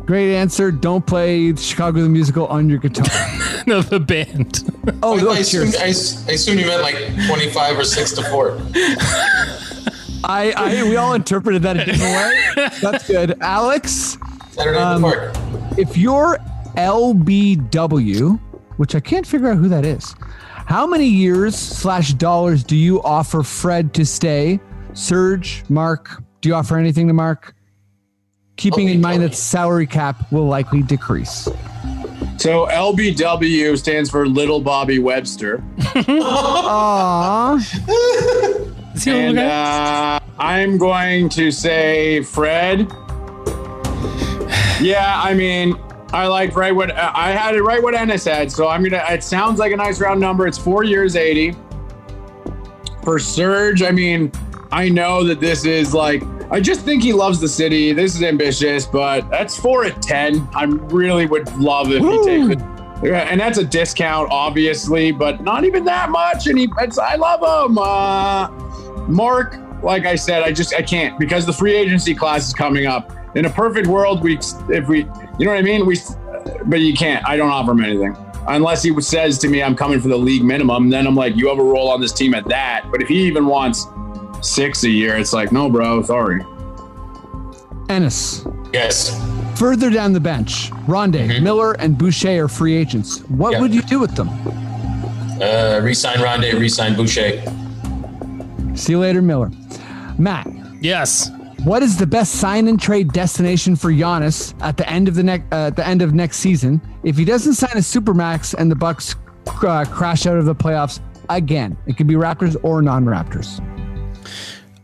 Great answer. Don't play Chicago the Musical on your guitar. *laughs* no, the band. Oh, I, look, I, assume, cheers. I, s- I assume you meant like twenty five or six to four. I, I, we all interpreted that a different way. That's good. Alex, Saturday Um, the park. if you're LBW, which I can't figure out who that is, how many years slash dollars do you offer Fred to stay? Serge, Mark, do you offer anything to Mark? Keeping in mind that salary cap will likely decrease. So LBW stands for Little Bobby Webster. Aww. Is he And uh, I'm going to say Fred. *sighs* Yeah, I mean, I like right what I had it right what Ennis had. So I'm gonna. It sounds like a nice round number. It's four years, eighty. For Serge, I mean, I know that this is like. I just think he loves the city. This is ambitious, but that's four at ten. I really would love if he takes it. Yeah, and that's a discount, obviously, but not even that much. And he, it's, I love him. Uh, Mark, like I said, I just I can't because the free agency class is coming up. In a perfect world, we if we, you know what I mean, we, but you can't. I don't offer him anything unless he says to me, "I'm coming for the league minimum." Then I'm like, "You have a role on this team at that." But if he even wants six a year, it's like, no, bro, sorry. Ennis. Yes. Further down the bench, Rondae, Miller, and Boucher are free agents. What Yeah. would you do with them? Uh, resign Rondae, resign Boucher. See you later, Miller. Matt, yes. What is the best sign and trade destination for Giannis at the end of the next uh, at the end of next season if he doesn't sign a supermax and the Bucks uh, crash out of the playoffs again? It could be Raptors or non-Raptors.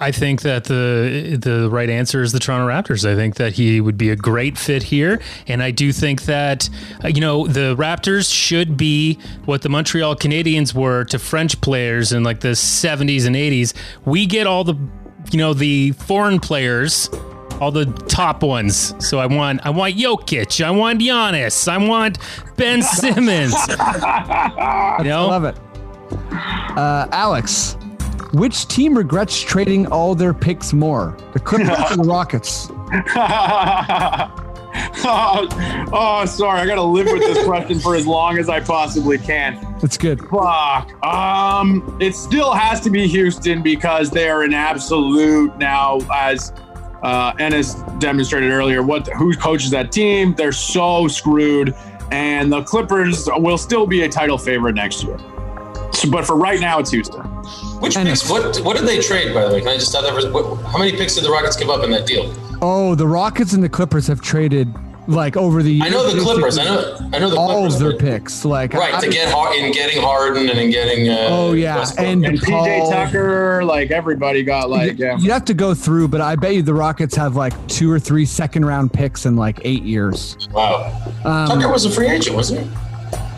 I think that the the right answer is the Toronto Raptors. I think that he would be a great fit here, and I do think that uh, you know the Raptors should be what the Montreal Canadiens were to French players in like the '70s and '80s. We get all the you know the foreign players, all the top ones. So I want I want Jokic, I want Giannis, I want Ben *laughs* Simmons. you know, Love it. Uh, Alex, which team regrets trading all their picks more, the Clippers or the *laughs* Rockets? *laughs* *laughs* oh, oh, sorry. I got to live with this question for as long as I possibly can. That's good. Fuck. Um, it still has to be Houston because they are an absolute now, as uh, Ennis demonstrated earlier. What who coaches that team? They're so screwed, and the Clippers will still be a title favorite next year. So, but for right now, it's Houston. Which And picks? What what did they trade? By the way, can I just have that? how many picks did the Rockets give up in that deal? Oh, the Rockets and the Clippers have traded like over the years. I know the Clippers. I know. I know the all Clippers. of their picks. Like Right I- to get Har- in getting Harden and in getting. Uh, Oh, yeah, and- And Paul- PJ Tucker, like everybody got like yeah. You'd have to go through, but I bet you the Rockets have like two or three second round picks in like eight years. wow. Um, Tucker was a free agent, wasn't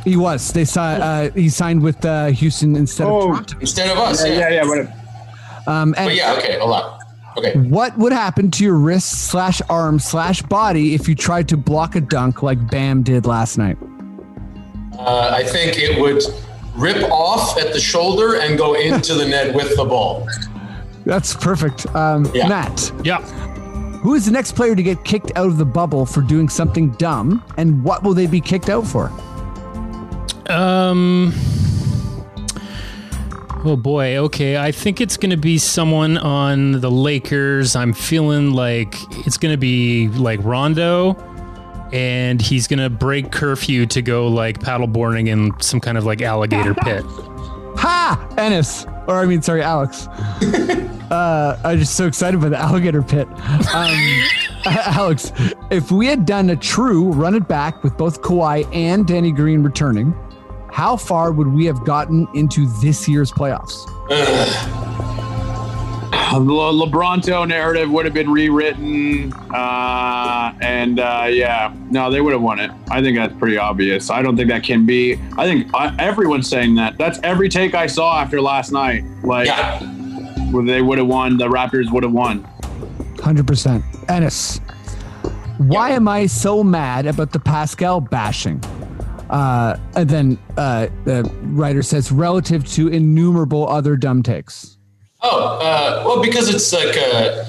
he? He was. They saw. Uh, he signed with uh, Houston instead of Oh. Toronto. Instead of us. Yeah, Yeah. yeah, yeah. But Um, and But yeah. Okay. Hold on. Okay. what would happen to your wrist slash arm slash body if you tried to block a dunk like Bam did last night? Uh, I think it would rip off at the shoulder and go into the net with the ball. That's perfect. Um, Yeah. Matt, yeah. who is the next player to get kicked out of the bubble for doing something dumb, and what will they be kicked out for? Um. Oh boy. Okay. I think it's going to be someone on the Lakers. I'm feeling like it's going to be like Rondo, and he's going to break curfew to go like paddleboarding in some kind of like alligator *laughs* pit. Ha! Ennis, or I mean, sorry, Alex. *laughs* Uh, I'm just so excited by the alligator pit. Um, *laughs* Alex, if we had done a true run it back with both Kawhi and Danny Green returning, how far would we have gotten into this year's playoffs? The *sighs* Le- LeBronto narrative would have been rewritten, uh, and uh, yeah, no, they would have won it. I think that's pretty obvious. I don't think that can be. I think uh, everyone's saying that. That's every take I saw after last night. Like, Yeah. where they would have won. The Raptors would have won. 100%. Ennis, why am I so mad about the Pascal bashing? Uh, and then uh, the writer says, relative to innumerable other dumb takes. Oh, uh, well, because it's like uh,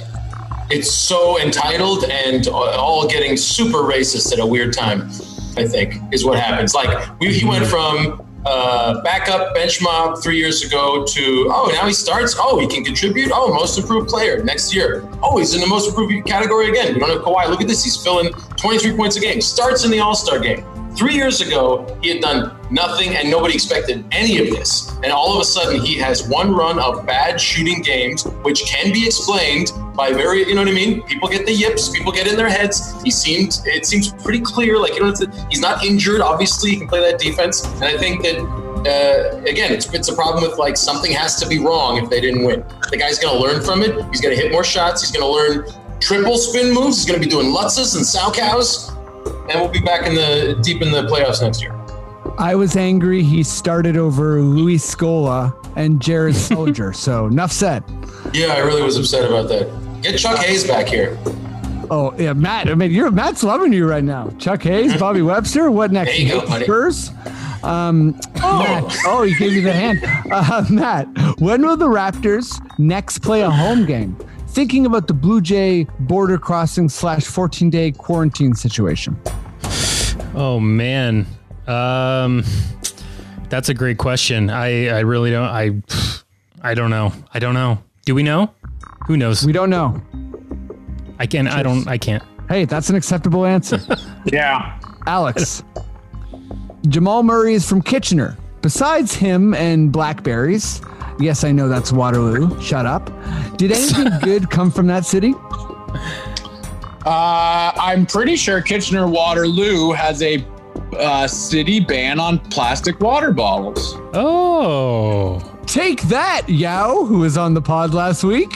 it's so entitled and all getting super racist at a weird time. I think is what happens. Like we, he went from uh, backup bench mob three years ago to oh now he starts. Oh, he can contribute. Oh, most improved player next year. Oh, he's in the most improved category again. We don't have Kawhi. Look at this. He's filling 23 points a game. Starts in the All Star game. Three years ago, he had done nothing and nobody expected any of this. And all of a sudden, he has one run of bad shooting games, which can be explained by very, you know what I mean? People get the yips, people get in their heads. He seemed, it seems pretty clear. Like, you know, he's not injured. Obviously, he can play that defense. And I think that, uh, again, it's, it's a problem with like something has to be wrong if they didn't win. The guy's going to learn from it. He's going to hit more shots. He's going to learn triple spin moves. He's going to be doing lutzes and salchows and we'll be back in the deep in the playoffs next year. I was angry he started over Luis Scola and Jared *laughs* Sullinger. so enough said. Yeah, I really was upset about that. Get Chuck Hayes back here. Oh yeah, Matt. I mean, you're Matt's loving you right now. Chuck Hayes, Bobby *laughs* Webster. What next? There you go, buddy. Spurs. Um, Matt. Oh, he gave you the hand. Uh, *laughs* Matt, when will the Raptors next play a home game? Thinking about the Blue Jay border crossing slash 14 day quarantine situation. Oh man, um, that's a great question. I I really don't. I I don't know. I don't know. Do we know? Who knows? We don't know. I can. not I don't. I can't. Hey, that's an acceptable answer. *laughs* Yeah. Alex. Jamal Murray is from Kitchener. Besides him and blackberries, yes, I know that's Waterloo. Shut up. Did anything *laughs* good come from that city? Uh, I'm pretty sure Kitchener Waterloo has a uh, city ban on plastic water bottles. Oh, Take that, Yao, who was on the pod last week.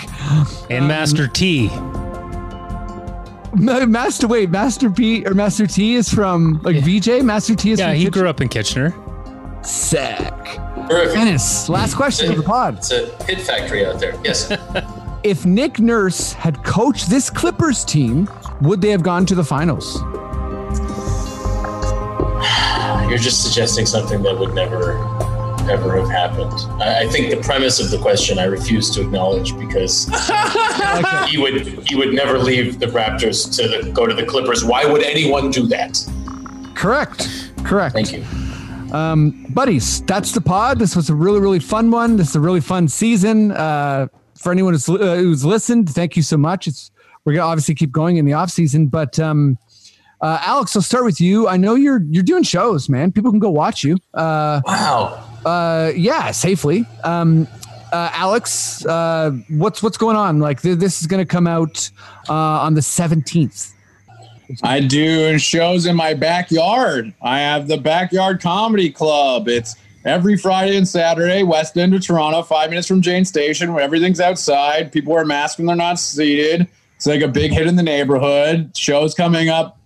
and Master T. Master, wait, Master P or Master T is from like VJ. Master T is Yeah, from he Kitchener? grew up in Kitchener. Sick. Perfect. Dennis, last question of the pod. It's a hit factory out there. Yes. *laughs* If Nick Nurse had coached this Clippers team, would they have gone to the finals? *sighs* You're just suggesting something that would never, ever have happened. I, I think the premise of the question I refuse to acknowledge because *laughs* he would he would never leave the Raptors to the, go to the Clippers. Why would anyone do that? Correct. Correct. Thank you. Um, buddies, that's the pod. This was a really, really fun one. This is a really fun season. Uh, for anyone who's, uh, who's listened, thank you so much. It's we're gonna obviously keep going in the off season, but um, uh, Alex, I'll start with you. I know you're you're doing shows, man. People can go watch you. Uh, Wow. uh, yeah, safely. Um, uh, Alex, uh, what's what's going on? Like th- this is gonna come out uh, on the seventeenth. I do shows in my backyard. I have the Backyard Comedy Club. It's every Friday and Saturday, West End of Toronto, five minutes from Jane Station, where everything's outside. People wear masks when they're not seated. It's like a big hit in the neighborhood. Shows coming up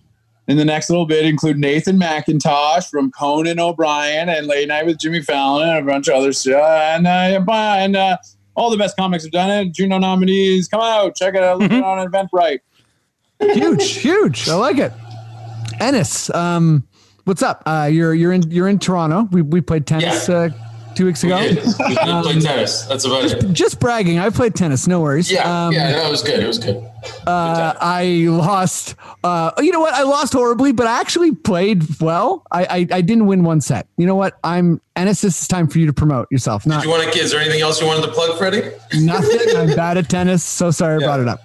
in the next little bit include Nathan Macintosh from Conan O'Brien and Late Night with Jimmy Fallon and a bunch of other stuff. And, uh, and uh, all the best comics have done it. Juno nominees, come out, check it out. Look it on Eventbrite. huge, huge. I like it. Ennis, um, what's up? Uh, you're you're in you're in Toronto. We we played tennis Yeah. uh, two weeks We ago. did. We did play tennis. That's about it. Just bragging. I played tennis. No worries. Yeah. Um, yeah. That was good. It was good. uh, I lost. Uh, you know what? I lost horribly, but I actually played well. I, I I didn't win one set. You know what? I'm Ennis. This is time for you to promote yourself. Not Do you want to? Is there anything else you wanted to plug, Freddie? nothing. I'm bad at tennis. So sorry I brought it up.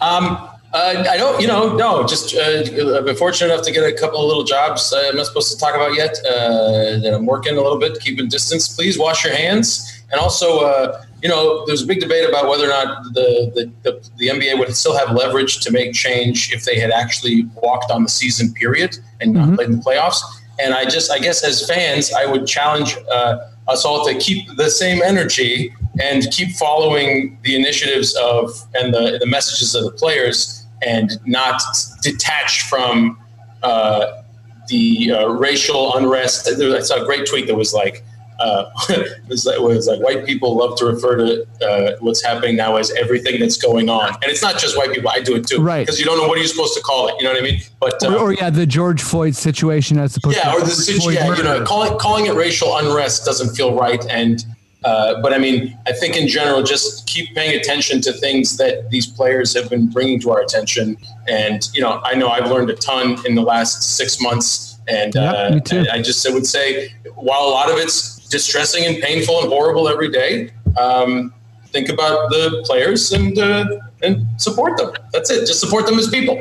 Um, uh, I don't, you know, no, just uh, I've been fortunate enough to get a couple of little jobs I'm not supposed to talk about yet uh, that I'm working a little bit, keeping distance. Please wash your hands. And also, uh, you know, there's a big debate about whether or not the, the, the, the NBA would still have leverage to make change if they had actually walked on the season period and not played in the playoffs. And I just, I guess, as fans, I would challenge uh, us all to keep the same energy and keep following the initiatives of and the, the messages of the players and not detach from uh, the uh, racial unrest. I saw a great tweet that was like, uh, *laughs* it, was like, it was like white people love to refer to uh, what's happening now as everything that's going on, and it's not just white people. I do it too, Right. Because you don't know what are you supposed to call it. You know what I mean? But uh, Or, or yeah, the George Floyd situation as opposed yeah, to or the George situ- Floyd yeah, you know, calling calling it racial unrest doesn't feel right. And uh, but I mean, I think in general, just keep paying attention to things that these players have been bringing to our attention. And you know, I know I've learned a ton in the last six months. And Yep, uh, too. I just would say, while a lot of it's distressing and painful and horrible every day, um, think about the players and uh, and support them. That's it. Just support them as people.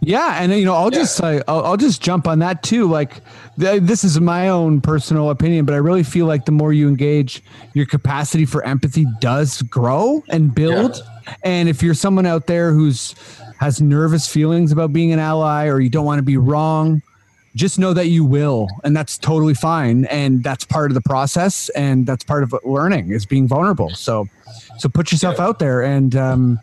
Yeah, and you know, I'll just say, I'll, I'll just jump on that too. Like, th- this is my own personal opinion, but I really feel like the more you engage, your capacity for empathy does grow and build. And if you're someone out there who's has nervous feelings about being an ally, or you don't want to be wrong, just know that you will, and that's totally fine. And that's part of the process, and that's part of learning is being vulnerable. So, so put yourself out there, and um,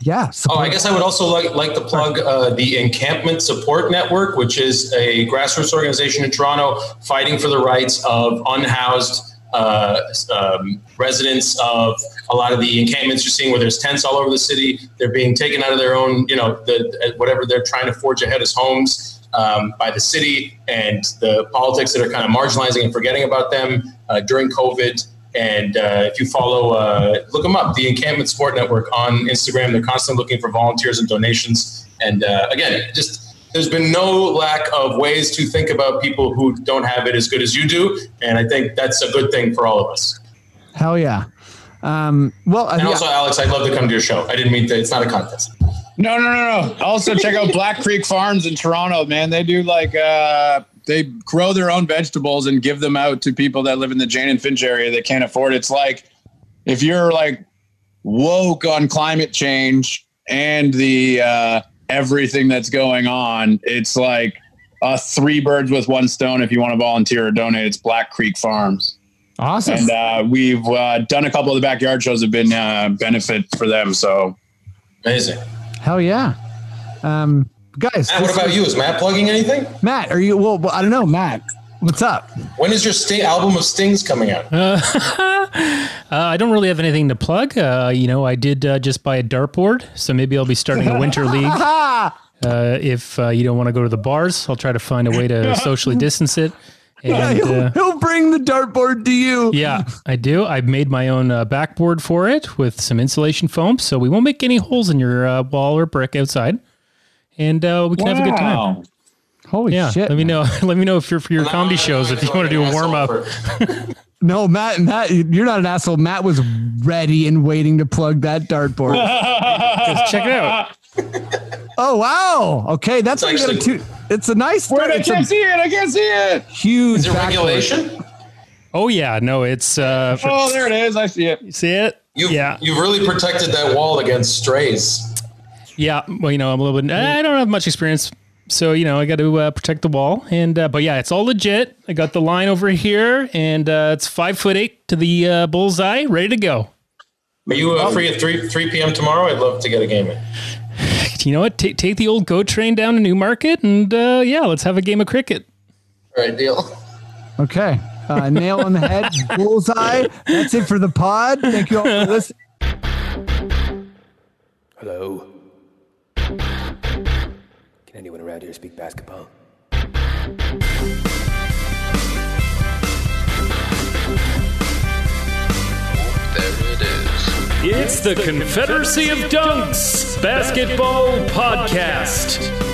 yeah. Oh, I guess I would also like like to plug uh, the Encampment Support Network, which is a grassroots organization in Toronto fighting for the rights of unhoused uh, um, residents of a lot of the encampments you're seeing, where there's tents all over the city. They're being taken out of their own, you know, the, whatever they're trying to forge ahead as homes. Um, by the city and the politics that are kind of marginalizing and forgetting about them uh, during COVID. And uh, if you follow, uh, look them up, the Encampment Support Network on Instagram. They're constantly looking for volunteers and donations. And uh, again, just there's been no lack of ways to think about people who don't have it as good as you do. And I think that's a good thing for all of us. hell yeah. Um, well, And yeah. also, Alex, I'd love to come to your show. I didn't mean to, it's not a contest. No, no, no, no. Also, check out Black Creek Farms in Toronto, man. They do like uh, they grow their own vegetables and give them out to people that live in the Jane and Finch area that can't afford it. It's like if you're like woke on climate change and the uh, everything that's going on, it's like uh, three birds with one stone. If you want to volunteer or donate, it's Black Creek Farms. awesome. And uh, we've uh, done a couple of the backyard shows have been uh, benefit for them. So Amazing. hell yeah. Um, guys, Matt, what this- about you? Is Matt plugging anything? Matt, are you, well, well, I don't know, Matt, what's up? When is your Sting album of Stings coming out? *laughs* Uh, I don't really have anything to plug. Uh, you know, I did uh, just buy a dartboard, so maybe I'll be starting a winter *laughs* league. Uh, if uh, you don't want to go to the bars, I'll try to find a way to *laughs* socially distance it. And he'll, uh, he'll bring the dartboard to you. yeah, I do. I've made my own uh, backboard for it with some insulation foam, so we won't make any holes in your uh, wall or brick outside, and uh, we can have a good time. Holy Yeah, shit. let me know. *laughs* Let me know if you're for your comedy shows if you want to do a warm up. *laughs* No, Matt, Matt, you're not an asshole. Matt was ready and waiting to plug that dartboard. *laughs* Just Check it out. oh, wow. Okay. That's It's like a actually- two. It's a nice, Wait, I it's a can't see it. I can't see it. huge Is it regulation? Oh yeah, no, it's uh, Oh, there it is. I see it. you see it. You've, Yeah. you've really protected that wall against strays. Yeah, well, you know, I'm a little bit. I don't have much experience, so you know, I got to uh, protect the wall. And uh, but yeah, it's all legit. I got the line over here, and uh, it's five foot eight to the uh, bullseye, ready to go. Are you uh, free at 3 3 p.m. tomorrow? I'd love to get a game in. You know what? Ta take the old GO train down to Newmarket, and uh, yeah, let's have a game of cricket. All right, deal. Okay. Uh, nail on the head, *laughs* bullseye. That's it for the pod. Thank you all for listening. Hello? Can anyone around here speak basketball? It's the Confederacy of Dunks Basketball Podcast.